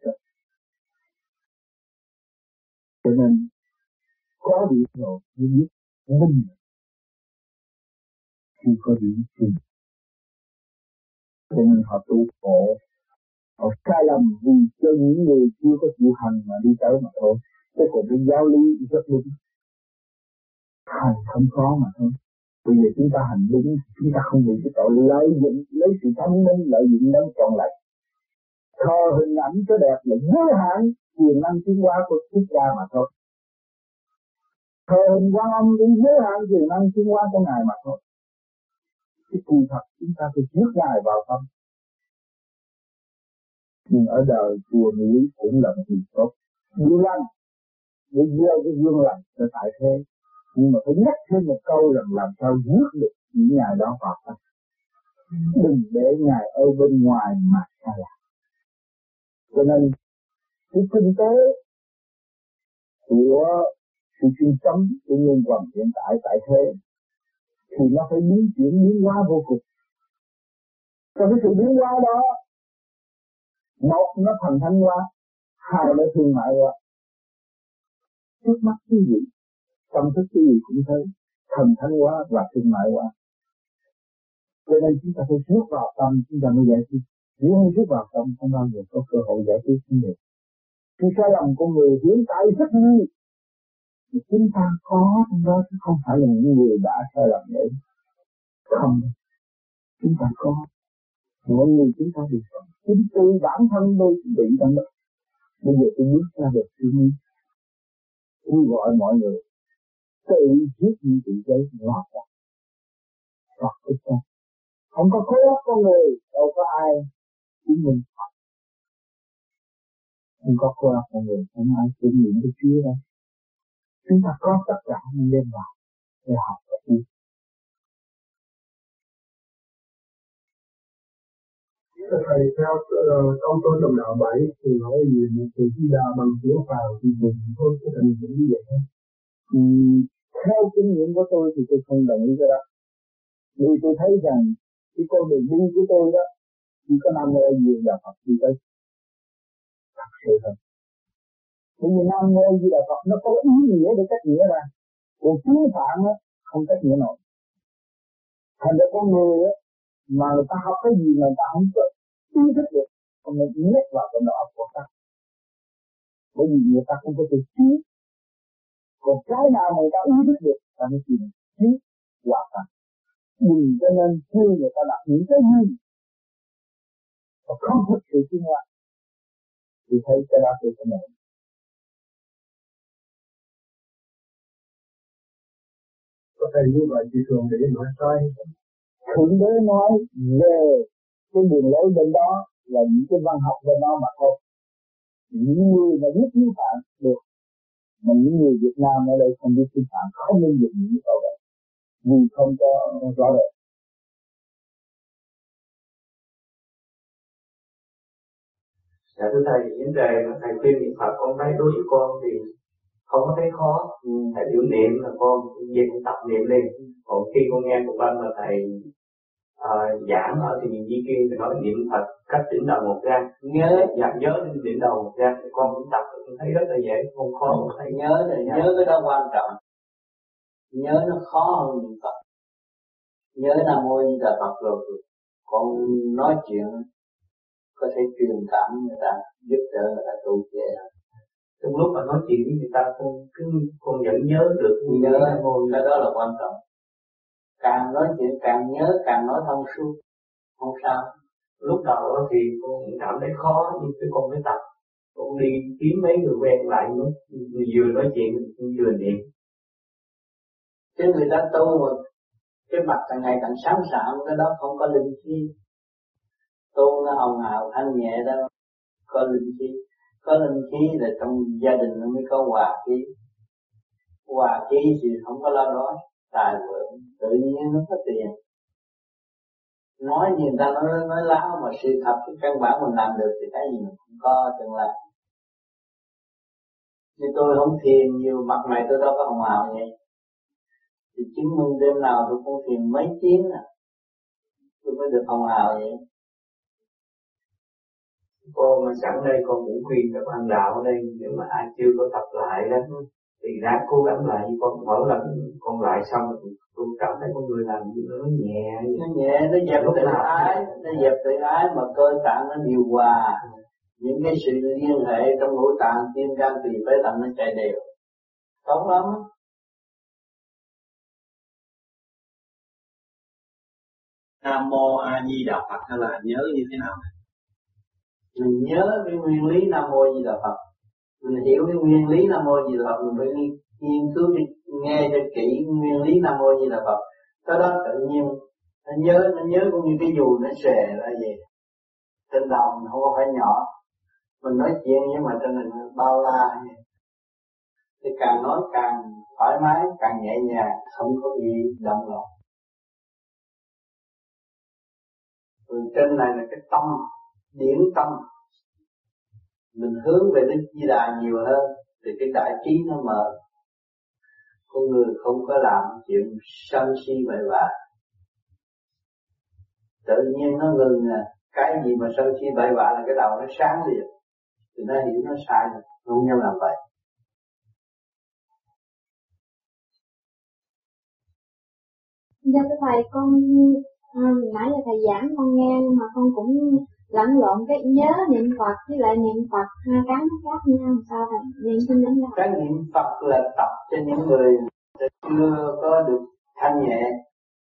cho nên, có điện rồi, tôi biết mình khi có điểm tin cho nên họ tu khổ. Họ sai lầm vì cho những người chưa có chịu hành mà đi tới mà thôi. Chứ còn cái giáo lý rất đúng. Hành không có mà thôi. Bây giờ chúng ta hành đúng, chúng ta không bị cái tội lợi dụng, lấy sự thông minh, lợi dụng đến còn lại thờ hình ảnh cho đẹp là giới hạn quyền năng tiến hóa của quốc gia mà thôi. Thờ hình quan âm cũng giới hạn quyền năng tiến hóa của ngài mà thôi cái kỳ thật chúng ta phải trước ngài vào tâm. Nhưng ở đời, chùa nghĩ cũng là một điều tốt. Điều lành, để gieo cái dương lành cho tại thế. Nhưng mà phải nhắc thêm một câu rằng làm sao rước được những ngài đó vào tâm đừng để ngài ở bên ngoài mà xa lạ. Cho nên, cái kinh tế của sự sinh sống của nhân quần hiện tại tại thế thì nó phải biến chuyển, biến hóa vô cùng. Trong cái sự biến hóa đó, một, nó thành thánh hóa hai nó thương mại hóa trước mắt cái gì, tâm thức cái gì cũng thấy thần thánh hóa và thương mại hóa cho nên chúng ta phải rút vào tâm, chúng ta mới giải quyết. Nếu không rút vào tâm, không bao giờ có cơ hội giải quyết vấn đề. Khi sai lầm của người hiện tại rất nhiều thì chúng ta có trong đó, chứ không phải là những người đã sai lầm đấy không. Chúng ta có. Mỗi người chúng ta bị chính từ bản thân tôi bị trong đó. Bây giờ tôi bước ra được suy nghĩ tôi gọi mọi người tự giết những tự giấy ngọt ra hoặc ít ra không có khối óc con người, đâu có ai chứng minh. Không có khối óc con người, không ai chứng minh cái Chúa đâu chúng ta có tất cả nên đem vào để học và đi. Thầy theo trong tôi trong đạo bảy thì nói gì? Từ di đà bằng cửa vào thì mình thôi cái thành cũng như vậy. Thôi ừ, theo kinh nghiệm của tôi thì tôi không đồng ý cái đó. Vì tôi thấy rằng cái con đường đi của tôi đó chỉ có nam mô gì là Phật đi tới. Thật sự thôi bởi vì nam mô di đà phật nó có ý nghĩa để cách nghĩa ra còn tiếng phạm á, không cách nghĩa nổi. Thành ra con người á, mà người ta học cái gì mà người ta không có ý thức được còn người nhét vào trong đầu óc của ta. Bởi vì người ta không có tự trí. Còn cái nào mà người ta ý thức được, ta mới tìm trí hòa ta. Nhìn cho nên khi người ta đặt những cái gì và không thực sự tiến hóa thì thấy cái đó tôi không nhận có thể như vậy chỉ thường để nói sai. Thượng đế nói về cái đường lối bên đó là những cái văn học bên đó mà thôi. Những người mà biết vi phạm được mà những người Việt Nam ở đây không biết vi phạm không nên dùng những câu đó vì không có rõ rệt Dạ thưa thầy, những đề mà thầy khuyên niệm Phật con thấy đối với con thì không có thấy khó thầy biểu niệm là con về con tập niệm liền còn khi con nghe một ban mà thầy uh, giảng ở thì mình di kiên thì nói niệm phật cách đỉnh đầu một ra. Nhớ. Dạ nhớ đến đỉnh đầu một ra thì con cũng tập con thấy rất là dễ không khó. Ừ. thầy nhớ là dạ. nhớ cái đó quan trọng. Nhớ nó khó hơn niệm phật. Nhớ nam mô di đà phật rồi con nói chuyện có thể truyền cảm người ta giúp đỡ người ta tu dễ hơn trong lúc mà nói chuyện với người ta con cứ con vẫn nhớ được. Nhớ cái đó là quan trọng. Càng nói chuyện càng nhớ càng nói thông suốt. Không sao. Lúc đầu thì con cảm thấy khó nhưng cái con mới tập. Con đi kiếm mấy người quen lại nữa vừa nói chuyện vừa niệm. Chứ người ta tu mà cái mặt càng ngày càng sáng sảng cái đó không có linh khí. Tu nó hồng hào thanh nhẹ đó có linh khí có linh khí là trong gia đình nó mới có hòa khí. Hòa khí thì không có lo đói tài vượng, tự nhiên nó có tiền. Nói gì người ta nói nói láo mà sự thật, cái căn bản mình làm được thì cái gì mình cũng có tương lai như tôi không thiền, nhiều mặt này tôi đâu có hồng hào vậy. Thì chứng minh đêm nào tôi cũng thiền mấy tiếng à tôi mới được hồng hào vậy cô mà sẵn đây con cũng khuyên các bạn đạo ở đây nếu mà ai chưa có tập lại đó thì ráng cố gắng lại con mỗi lần con lại xong thì tôi cảm thấy con người làm như nó nhẹ. Nó nhẹ nó dẹp tự ái nó dẹp tự ái mà cơ tạng nó điều hòa. Những cái sự liên hệ trong ngũ tạng tim gan tỳ phế thận nó chạy đều. Tốt lắm Nam mô A Di Đà Phật. Hay là nhớ như thế nào? Mình nhớ cái nguyên lý Nam mô Di Đà Phật. Mình hiểu cái nguyên lý Nam mô Di Đà Phật, mình phải nghiên cứu đi nghe cho kỹ nguyên lý Nam mô Di Đà Phật. Cái đó tự nhiên, nó nhớ nó nhớ cũng như cái dù nó xòe ra vậy. Trên đầu mình không có phải nhỏ. Mình nói chuyện nhưng mà trên mình bao la thì càng nói càng thoải mái, càng nhẹ nhàng, không có gì động lòng rồi trên này là cái tâm điển tâm. Mình hướng về Đức Di Đà nhiều hơn thì cái đại trí nó mở. Con người không có làm chuyện sân si bậy bạ. Tự nhiên nó ngừng à cái gì mà sân si bậy bạ là cái đầu nó sáng liền. Thì nó hiểu nó sai rồi không nên làm vậy. Dạ thưa thầy, con à, nãy là thầy giảng con nghe nhưng mà con cũng lẫn lộn cái nhớ niệm Phật với lại niệm Phật hai cái nó khác nhau sao thầy niệm xin đánh đạo cái niệm Phật là tập cho những người chưa có được thanh nhẹ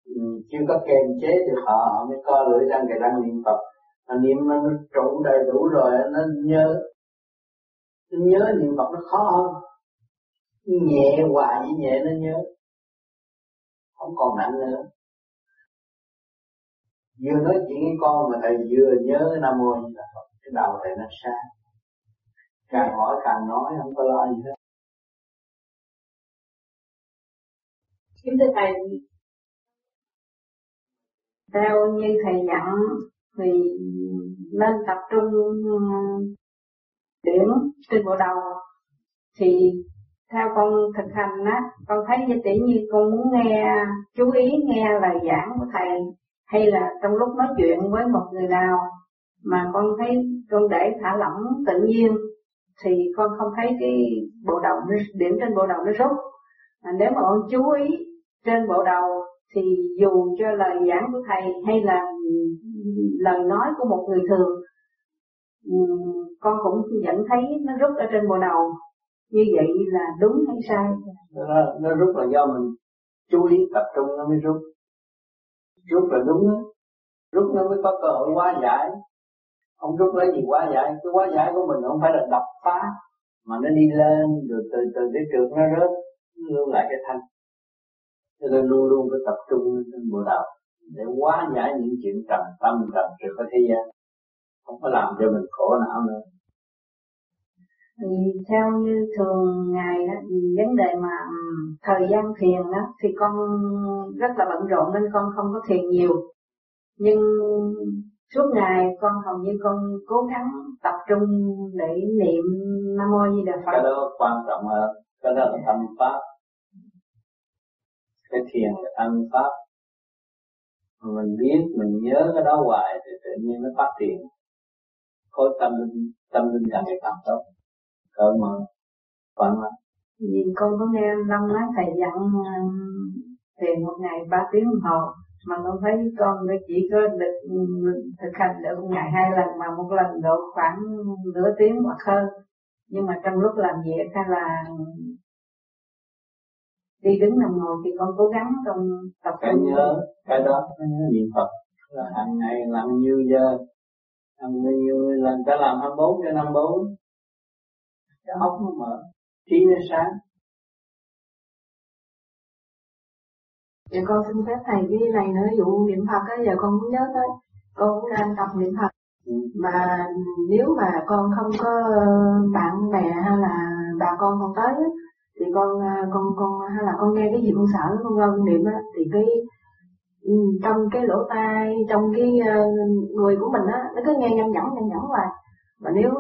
ừ, chưa có kềm chế được họ họ mới co lưỡi răng cái răng niệm Phật. Mà niệm nó trụ đầy đủ rồi nó nhớ nó nhớ niệm Phật nó khó hơn. Nhẹ hoài với nhẹ nó nhớ, không còn nặng nữa vừa nói chuyện với con mà thầy vừa nhớ nam mô như là Phật, cái đầu thầy nó sáng. Càng hỏi càng nói, không có lo gì hết. Kính thưa thầy, theo như thầy dặn thì nên tập trung ờ, điểm trên bộ đầu. Thì theo con thực hành á, con thấy như tỷ như con muốn nghe, chú ý nghe lời giảng của thầy hay là trong lúc nói chuyện với một người nào mà con thấy con để thả lỏng tự nhiên thì con không thấy cái bộ đầu điểm trên bộ đầu nó rút à, nếu mà con chú ý trên bộ đầu thì dù cho lời giảng của thầy hay là lời nói của một người thường con cũng vẫn thấy nó rút ở trên bộ đầu. Như vậy là đúng hay sai? Nó, nó rút là do mình chú ý tập trung nó mới rút rút là đúng đó. rút nó mới có cơ hội hóa giải. Không rút lấy gì hóa giải. Cái hóa giải của mình không phải là đập phá, mà nó đi lên, rồi từ từ cái trượt nó rớt lưu lại cái thanh. Cho nên luôn luôn phải tập trung trên bộ đạo để hóa giải những chuyện trầm tâm, trầm trực ở thế gian. Không có làm cho mình khổ não nữa thì theo như thường ngày đó, vấn đề mà ừ, thời gian thiền đó thì con rất là bận rộn nên con không có thiền nhiều. Nhưng suốt ngày con hầu như con cố gắng tập trung để niệm nam mô di đà phật. Cái đó quan trọng hơn cái đó là tâm pháp. Cái thiền là tâm pháp. Mình biết mình nhớ cái đó hoài thì tự nhiên nó phát triển. Khối tâm linh tâm linh càng ngày càng tốt cỡ mở khoảng lắm vì con có nghe năm nói thầy dặn thiền một ngày ba tiếng đồng hồ mà con thấy con chỉ có được thực hành được một ngày hai lần mà một lần độ khoảng nửa tiếng hoặc hơn. Nhưng mà trong lúc làm việc hay là đi đứng nằm ngồi thì con cố gắng con tập cái nhớ cái đó cái nhớ niệm phật là hàng ngày làm nhiêu giờ làm nhiêu lần ta làm 24 cho 54 cái óc nó mở trí nó sáng Dạ con xin phép thầy cái này nữa, dụ niệm Phật á, giờ con cũng nhớ tới, con cũng đang tập niệm Phật. Ừ. Mà nếu mà con không có bạn bè hay là bà con còn tới á, thì con con con hay là con nghe cái gì con sợ con con niệm á thì cái ừ, trong cái lỗ tai trong cái ờ, người của mình á nó cứ nghe nhăn nhẫn nhăn nhẫn hoài mà nếu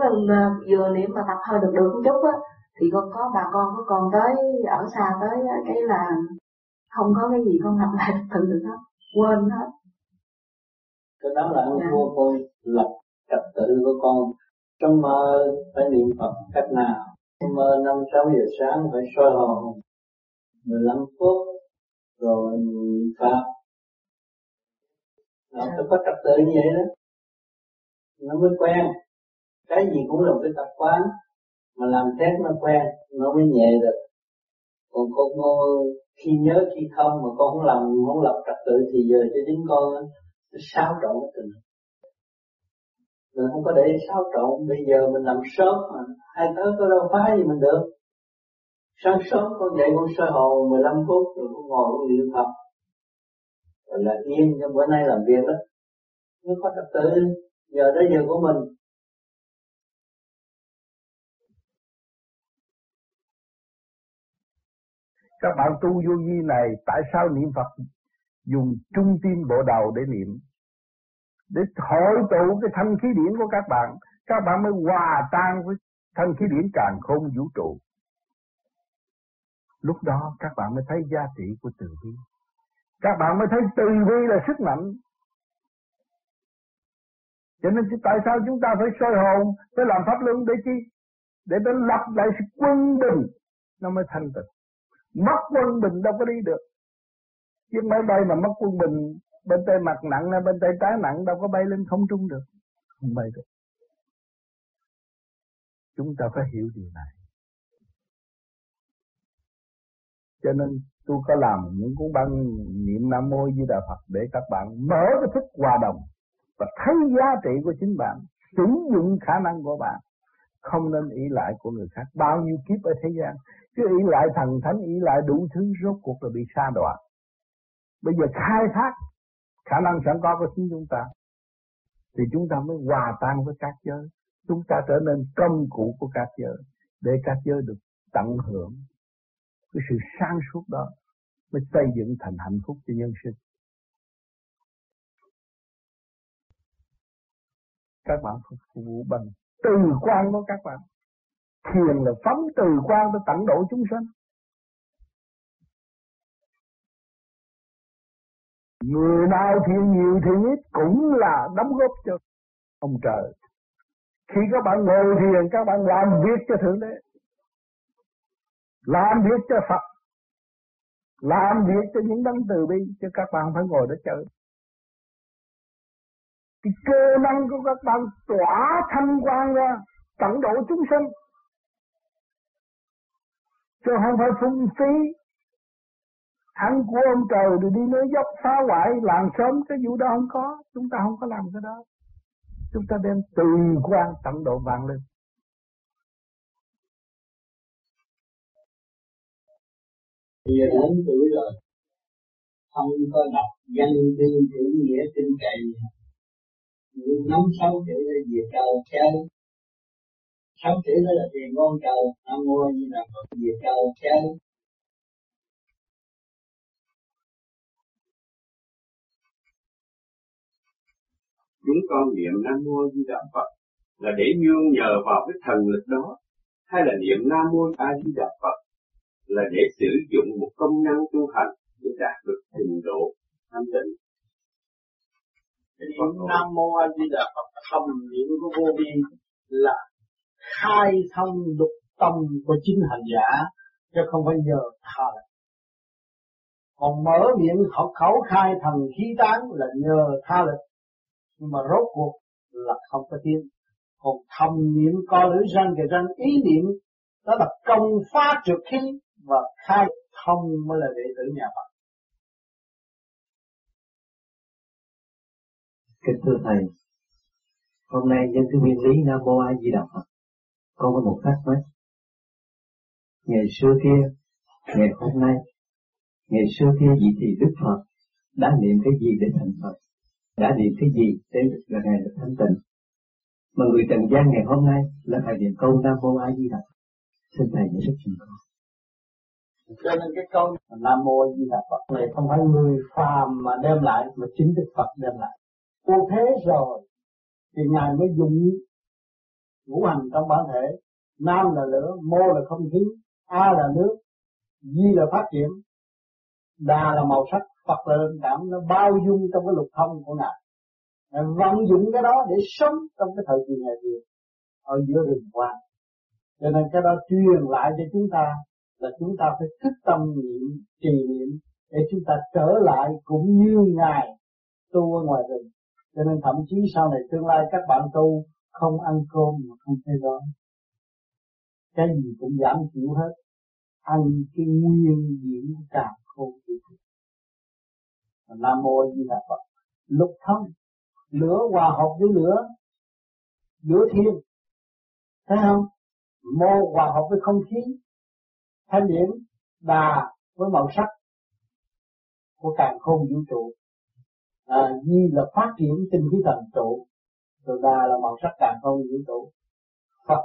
vừa niệm mà tập hơi được được một chút á thì con có bà con có con tới ở xa tới cái là không có cái gì con lặp lại tự được hết quên hết. Cái đó là ông vua tôi lập trật tự của con. Trong mơ phải niệm Phật cách nào? Trong mơ năm sáu giờ sáng phải soi hồn. 15 phút rồi niệm Pháp nó phải có trật tự như vậy đó. Nó mới quen cái gì cũng là cái tập quán, mà làm test nó quen, nó mới nhẹ được. Còn con khi nhớ, khi không mà con không làm, không lập trật tự thì giờ cho chính con nó xáo trộn cái tình. Mình không có để xáo trộn, bây giờ mình làm sớm mà hai tới có đâu phá gì mình được. Sáng sớm con dậy con soi hồ 15 phút rồi con ngồi con niệm Phật. Rồi là yên cho bữa nay làm việc đó. Nó có trật tự, giờ đó giờ của mình. Các bạn tu vô vi này, tại sao niệm Phật dùng trung tim bộ đầu để niệm? Để hội tụ cái thanh khí điển của các bạn các bạn mới hòa tan với thanh khí điển càng không vũ trụ. Lúc đó các bạn mới thấy giá trị của từ bi. Các bạn mới thấy từ bi là sức mạnh. Cho nên tại sao chúng ta phải soi hồn, phải làm pháp luân để chi? Để nó lập lại sự quân bình, nó mới thanh tịnh mất quân bình đâu có đi được. Chiếc máy bay mà mất quân bình, bên tay mặt nặng bên tay trái nặng đâu có bay lên không trung được. Không bay được. Chúng ta phải hiểu điều này. Cho nên tôi có làm những cuốn băng niệm nam mô di đà phật để các bạn mở cái thức hòa đồng và thấy giá trị của chính bạn, sử dụng khả năng của bạn không nên ý lại của người khác. Bao nhiêu kiếp ở thế gian, cứ ý lại thần thánh ý lại đủ thứ rốt cuộc là bị xa đọa. Bây giờ khai thác, khả năng sẵn có của chính chúng ta, thì chúng ta mới hòa tan với các giới. Chúng ta trở nên công cụ của các giới, để các giới được tận hưởng cái sự sáng suốt đó, mới xây dựng thành hạnh phúc cho nhân sinh. Các bạn phục vụ bằng từ quan của các bạn. Thiền là phóng từ quan tới tận độ chúng sanh. Người nào thiền nhiều thiền ít, cũng là đóng góp cho ông trời. Khi các bạn ngồi thiền, các bạn làm việc cho thượng đế. Làm việc cho phật. Làm việc cho những đấng từ bi, chứ các bạn phải ngồi đó chơi cái cơ năng của các bạn tỏa thanh quang ra, tận độ chúng sinh chứ không phải phung phí. Ăn của ông trời rồi đi nơi dốc phá hoại, làng sớm cái vụ đó không có. Chúng ta không có làm cái đó. Chúng ta đem từ quan tận độ vạn lên bây giờ lớn tuổi rồi không có đọc danh tư chữ nghĩa tin cậy nắm sáu chữ là gì? Trời chơi sáu chữ đó là tiền ngon trời nam mô như là phật. Gì? Trời chơi chúng con niệm nam mô di đà phật là để nương nhờ vào cái thần lực đó, hay là niệm nam mô a di đà phật là để sử dụng một công năng tu hành để đạt được trình độ thanh tịnh? Niệm nam mô a di đà phật thầm niệm của vô vi là khai thông lục tâm của chính hành giả chứ không phải nhờ lực còn mở miệng khẩu khẩu khai thần khí tán là nhờ tha lực nhưng mà rốt cuộc là không có tiếng. Còn thầm niệm co lưỡi răng kề răng ý niệm đó là công phá trượt khí và khai thông mới là đệ tử nhà Phật kính thưa thầy. Hôm nay nhân cái nguyên lý nam mô a di đà phật. Con có một thắc mắc. Ngày xưa kia, ngày hôm nay, ngày xưa kia vị thì đức phật đã niệm cái gì để thành phật? Đã niệm cái gì để là ngày được thanh tịnh? Mà người trần gian ngày hôm nay là phải niệm câu nam mô a di đà xin thầy giải thích cho con. Cho nên cái câu nam mô a di đà phật này không phải người phàm mà đem lại, mà chính đức phật đem lại cô thế rồi thì ngài mới dùng ngũ hành trong bản thể. Nam là lửa, mô là không khí, a là nước, di là phát triển, đà là màu sắc. Phật là linh cảm, nó bao dung trong cái lục thông của ngài. Ngài vận dụng cái đó để sống trong cái thời kỳ ngày Việt ở giữa rừng hoa. Cho nên cái đó truyền lại cho chúng ta là chúng ta phải thức tâm niệm, trì niệm để chúng ta trở lại cũng như ngài tu ở ngoài rừng cho nên thậm chí sau này tương lai các bạn tu không ăn cơm mà không thấy đói. Cái gì cũng giảm chịu hết. Ăn cái nguyên diễn càng khôn vũ nam mô di đà phật. Lục thông lửa hòa hợp với lửa. Lửa thiên thấy không? Mô hòa hợp với không khí. Thanh điển. Đà với màu sắc của càng khôn vũ trụ à, di là phát triển tinh khí thần trụ rồi đà là màu sắc càng khôn vũ trụ. Phật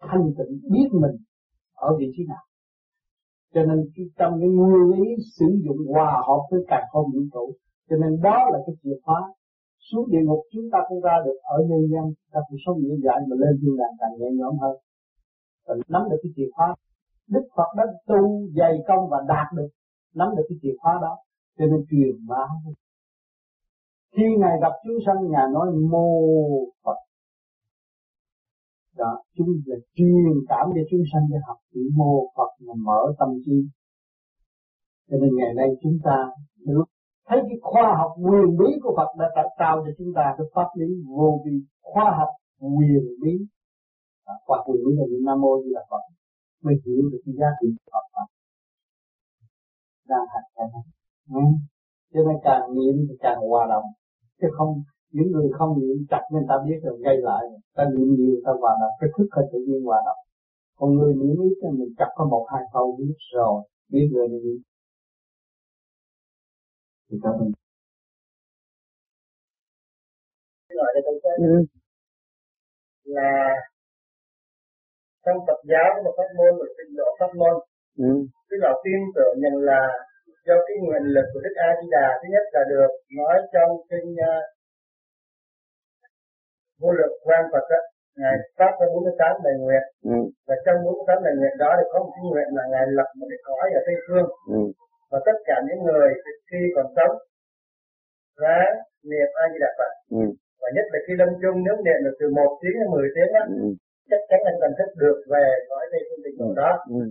thanh tịnh biết mình ở vị trí nào. Cho nên trong cái nguyên lý sử dụng hòa hợp với càng không vũ trụ cho nên đó là cái chìa khóa xuống địa ngục chúng ta cũng ra được ở nhân gian. Ta cũng sống dễ dàng mà lên thiên đàng càng nhẹ nhõm hơn. Và nắm được cái chìa khóa Đức Phật đã tu dày công và đạt được nắm được cái chìa khóa đó. Cho nên truyền bá khi ngài gặp chúng sanh ngài nói mô Phật. Đó chúng là truyền cảm cho chúng sanh để học chữ mô Phật mà mở tâm trí. Cho nên ngày nay chúng ta được thấy cái khoa học quyền bí của Phật đã tạo tạo cho chúng ta cái pháp lý vô vi khoa học quyền bí. À, khoa học quyền bí là Nam Mô Di Đà Phật mới hiểu được cái giá trị của Phật Phật đang hành cái này. Ừ. cho nên càng niệm thì càng hòa đồng chứ không những người không niệm chặt nên ta biết rồi gây lại. Ta niệm nhiều ta hòa đồng cái thức hơi tự nhiên hòa đồng còn người niệm ít thì mình chặt có một hai câu biết rồi biết rồi thì gì thì đây tôi ừ. là trong Phật giáo có một pháp môn một trình độ pháp môn. Ừ. tức là tin tưởng nhận là do cái nguyện lực của Đức A Di Đà thứ nhất là được nói trong kinh uh, vô lượng quan Phật đó, ngài phát ra 48 lời nguyện ừ. và trong 48 lời nguyện đó thì có một cái nguyện là ngài lập một cái cõi ở tây phương ừ. và tất cả những người khi còn sống và niệm A Di Đà Phật ừ. và nhất là khi lâm chung nếu niệm được từ một tiếng đến 10 tiếng đó, ừ. chắc chắn anh cần thức được về cõi tây phương tịnh độ ừ. đó ừ.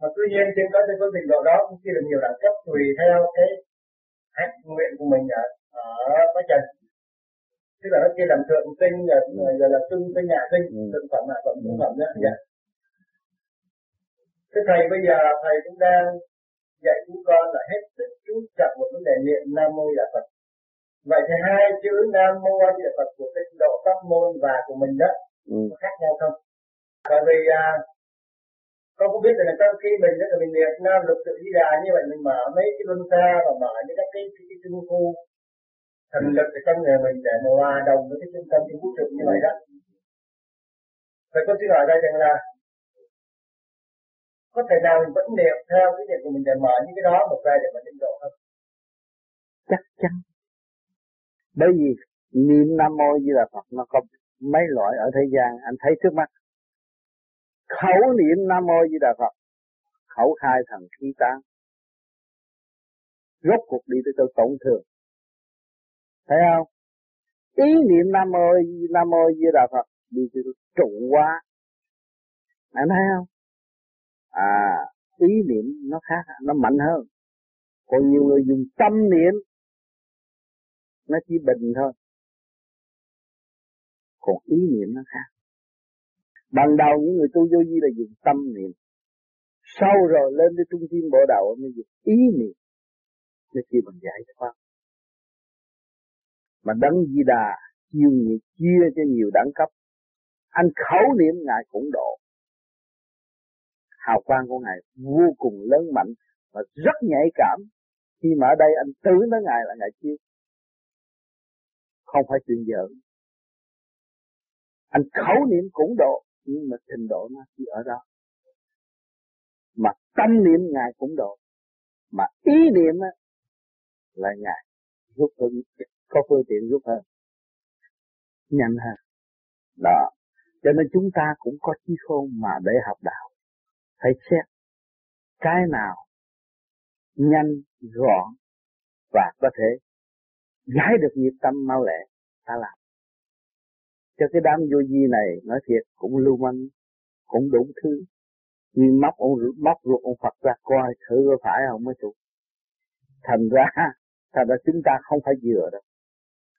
Mà tuy nhiên trên cõi tây phương tịnh độ đó cũng chia được nhiều đẳng cấp tùy theo cái hạnh nguyện của mình ở ở quá trần tức là nó kia làm thượng tinh rồi, rồi là trung tinh nhà tinh thượng phẩm hạ phẩm trung phẩm đó dạ. Thế thầy bây giờ thầy cũng đang dạy chúng con là hết sức chú trọng một vấn đề niệm nam mô đà phật. Vậy thì hai chữ nam mô a di đà phật của cái độ pháp môn và của mình đó ừ. có khác nhau không? Bởi vì à, con cũng biết là trong khi mình đó là mình Việt nam lực tự di đà như vậy mình mở mấy cái luân xa và mở những cái cái cái, cái trung khu thần lực ở trong người mình để mà hòa đồng với cái trung tâm vũ trụ như vậy đó Vậy con xin hỏi đây rằng là có thể nào mình vẫn niệm theo cái niệm của mình để mở những cái đó một ra để mà định độ không? Chắc chắn. Bởi vì niệm Nam Mô Di Đà Phật nó có mấy loại ở thế gian anh thấy trước mắt. Khẩu niệm Nam Mô Di Đà Phật, khẩu khai thần khí tán. Rốt cuộc đi tới chỗ tổn thương. Thấy không? Ý niệm nam mô nam mô di đà phật đi từ trụ quá. Anh thấy không? À ý niệm nó khác nó mạnh hơn. Còn nhiều người dùng tâm niệm nó chỉ bình thôi. Còn ý niệm nó khác ban đầu những người tu vô vi là dùng tâm niệm. Sau rồi lên tới trung tâm bộ đầu mới dùng ý niệm. Nó chỉ bằng giải thoát mà đấng di đà chiêu nhiệt chia cho nhiều đẳng cấp. Anh khẩu niệm ngài cũng độ. Hào quang của ngài vô cùng lớn mạnh và rất nhạy cảm. Khi mà ở đây anh tưởng tới ngài là ngài chiêu. không phải chuyện giỡn. Anh khẩu niệm cũng độ nhưng mà trình độ nó chỉ ở đó. Mà tâm niệm ngài cũng độ. Mà ý niệm á, là ngài giúp hơn, có phương tiện giúp hơn. Nhanh hơn. Đó. Cho nên chúng ta cũng có trí khôn mà để học đạo. Phải xét cái nào nhanh, gọn và có thể giải được nghiệp tâm mau lẹ ta làm cho cái đám vô di này nói thiệt, cũng lưu manh, cũng đủ thứ. Nhưng móc ông móc ruột ông Phật ra, coi thử có phải không mới chụp thành ra thành ra chúng ta không phải vừa đâu.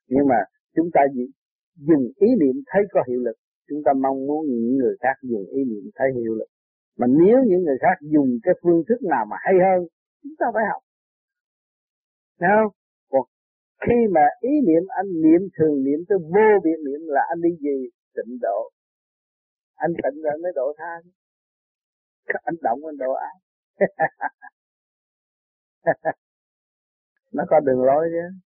Nhưng mà chúng ta dùng ý niệm thấy có hiệu lực, chúng ta mong muốn những người khác dùng ý niệm thấy hiệu lực. Mà nếu những người khác dùng cái phương thức nào mà hay hơn, chúng ta phải học. Thấy không? Khi mà ý niệm anh niệm thường niệm tới vô biệt niệm là anh đi gì? Tịnh độ. Anh tịnh rồi mới độ tha. Anh động anh độ ai? nó có đường lối chứ